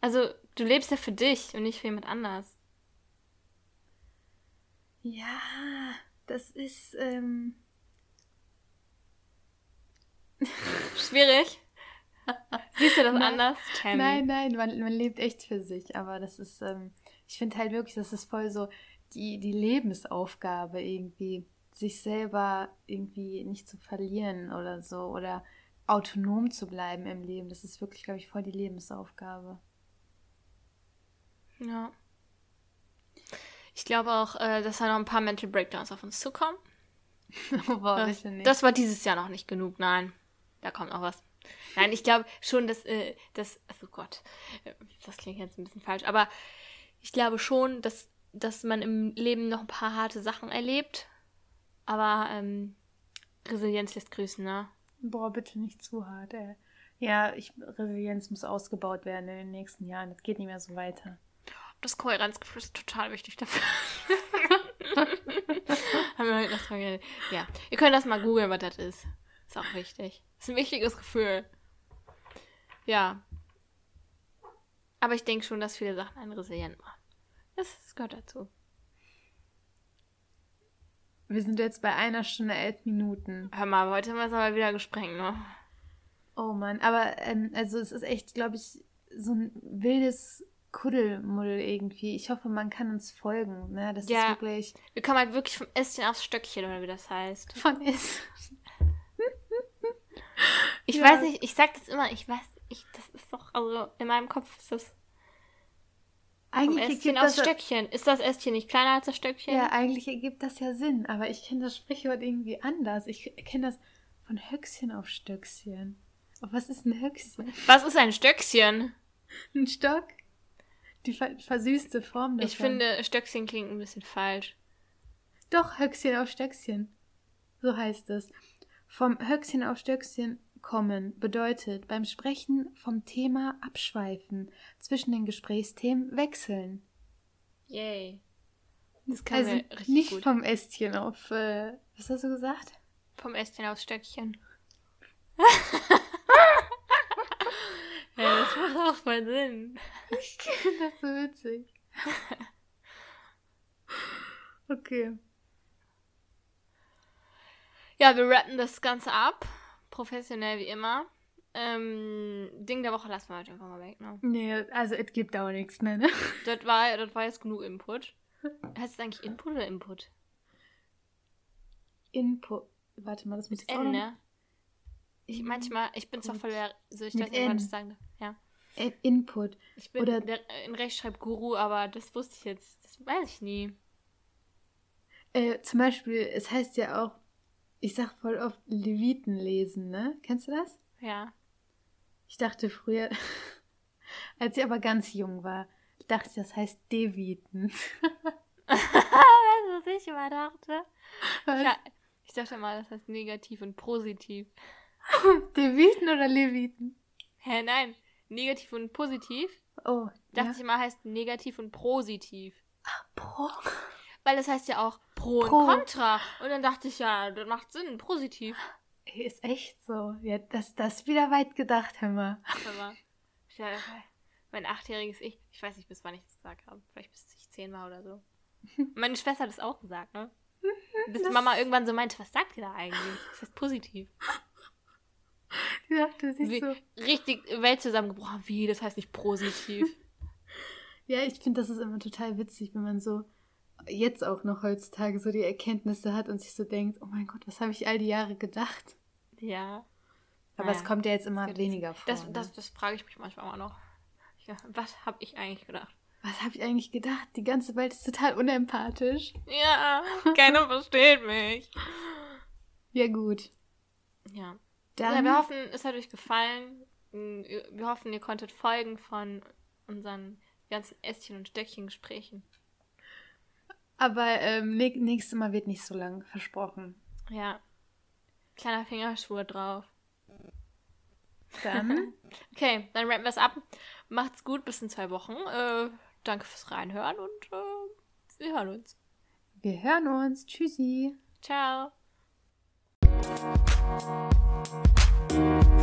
Also, du lebst ja für dich und nicht für jemand anders.
Ja, das ist, ähm,
Schwierig. Siehst du das
Nein.
anders, Tammy?
Nein, nein, man, man lebt echt für sich. Aber das ist, ähm, ich finde halt wirklich, das ist voll so die, die Lebensaufgabe irgendwie, sich selber irgendwie nicht zu verlieren oder so oder autonom zu bleiben im Leben. Das ist wirklich, glaube ich, voll die Lebensaufgabe.
Ja. Ich glaube auch, äh, dass da noch ein paar Mental Breakdowns auf uns zukommen.
Boah,
Das,
bitte nicht.
das war dieses Jahr noch nicht genug, nein. Da kommt noch was. Nein, ich glaube schon, dass, äh, dass, oh Gott, äh, das klingt jetzt ein bisschen falsch, aber ich glaube schon, dass, dass man im Leben noch ein paar harte Sachen erlebt. Aber ähm, Resilienz lässt grüßen, ne?
Boah, bitte nicht zu hart, ey. Ja, ich, Resilienz muss ausgebaut werden in den nächsten Jahren. Das geht nicht mehr so weiter.
Das Kohärenzgefühl ist total wichtig dafür. Haben wir heute noch geredet. Ja, ihr könnt das mal googeln, was das ist. Ist auch wichtig. Ist ein wichtiges Gefühl. Ja. Aber ich denke schon, dass viele Sachen einen resilient machen. Das, das gehört dazu.
Wir sind jetzt bei einer Stunde elf Minuten.
Hör mal, heute haben wir es aber wieder gesprengt, ne?
Oh Mann, aber ähm, also es ist echt, glaube ich, so ein wildes Kuddelmuddel irgendwie. Ich hoffe, man kann uns folgen. Ne? Das
Ja.
ist wirklich
Wir kommen halt wirklich vom Ästchen aufs Stöckchen, oder wie das heißt.
von ist.
Ich
Ja.
weiß nicht, ich sag das immer, ich weiß, ich, das ist doch, also in meinem Kopf ist das vom
Eigentlich
Ästchen
ergibt
aufs
das,
Stöckchen. Ist das Ästchen nicht kleiner als das Stöckchen?
ja, eigentlich ergibt das ja Sinn, aber ich kenne das Sprichwort irgendwie anders. Ich kenne das von Höchstchen auf Stöckchen. Aber was ist ein Höchstchen?
Was ist ein Stöckchen?
Ein Stock? Die ver versüßte Form davon.
Ich finde, Stöckchen klingt ein bisschen falsch.
Doch, Höchstchen auf Stöckchen. So heißt es. Vom Höchstchen auf Stöckchen kommen bedeutet beim Sprechen vom Thema abschweifen, zwischen den Gesprächsthemen wechseln.
Yay. Das kann
Also
richtig
nicht
gut.
vom Ästchen auf, äh, was hast du gesagt?
Vom Ästchen aufs Stöckchen. ja, das macht auch voll Sinn.
Ich finde das so witzig. Okay.
Ja, wir rappen das Ganze ab. Professionell wie immer. Ähm, Ding der Woche lassen wir heute einfach mal weg, ne?
Nee, also es gibt auch nichts mehr, ne?
Das war, das war jetzt genug Input. Heißt es eigentlich Input oder Input?
Input. Warte mal, das muss
Mit
jetzt auch noch-
ne? Ich manchmal, ich bin zwar voll der, so ich weiß nicht, ob man das sagen darf. Ja.
Äh, Input.
Ich bin
Oder-
der, ein Rechtschreibguru, aber das wusste ich jetzt. Das weiß ich nie.
Äh, zum Beispiel, es heißt ja auch, ich sag voll oft Leviten lesen, ne? Kennst du das?
Ja.
Ich dachte früher, als ich aber ganz jung war, dachte ich, das heißt Deviten.
weißt du, was ich immer dachte?
Was?
Ja, ich dachte mal, das heißt negativ und positiv.
Deviten oder Leviten?
Hä, nein. Negativ und positiv.
Oh,
Dachte
ja.
ich immer, heißt negativ und positiv.
Pro.
Weil das heißt ja auch pro,
Pro.
und contra. Und dann dachte ich, ja, das macht Sinn, positiv.
Ey, Ist echt so. Ja, das, das ist wieder weit gedacht, hör mal.
Aber ja, mein achtjähriges Ich, ich weiß nicht, bis wann ich das gesagt habe. Vielleicht bis ich zehn war oder so. Meine Schwester hat es auch gesagt, ne? Bis
Das-
Mama irgendwann so meinte, was sagt ihr da eigentlich? Das heißt positiv.
Die dachte sich
Wie,
so.
Richtig Welt zusammengebrochen. Wie, das heißt nicht positiv.
Ja, ich finde, das ist immer total witzig, wenn man so jetzt auch noch heutzutage so die Erkenntnisse hat und sich so denkt, oh mein Gott, was habe ich all die Jahre gedacht?
ja.
Aber es
Naja,
kommt ja jetzt immer
das-
weniger vor.
Das,
ne?
das, das frage ich mich manchmal auch noch. Ja, was habe ich eigentlich gedacht?
was habe ich eigentlich gedacht? Die ganze Welt ist total unempathisch.
Ja, keiner versteht mich.
Ja, gut.
Ja.
Dann,
ja. Wir hoffen, es hat euch gefallen. Wir hoffen, ihr konntet folgen von unseren ganzen Ästchen und Stöckchen Gesprächen.
Aber ähm, nächstes Mal wird nicht so lang, versprochen.
Ja. Kleiner Fingerschwur drauf.
Dann.
okay, dann rappen wir es ab. Macht's gut, bis in zwei Wochen. Äh, danke fürs Reinhören und äh, wir hören uns.
Wir hören uns. Tschüssi.
Ciao.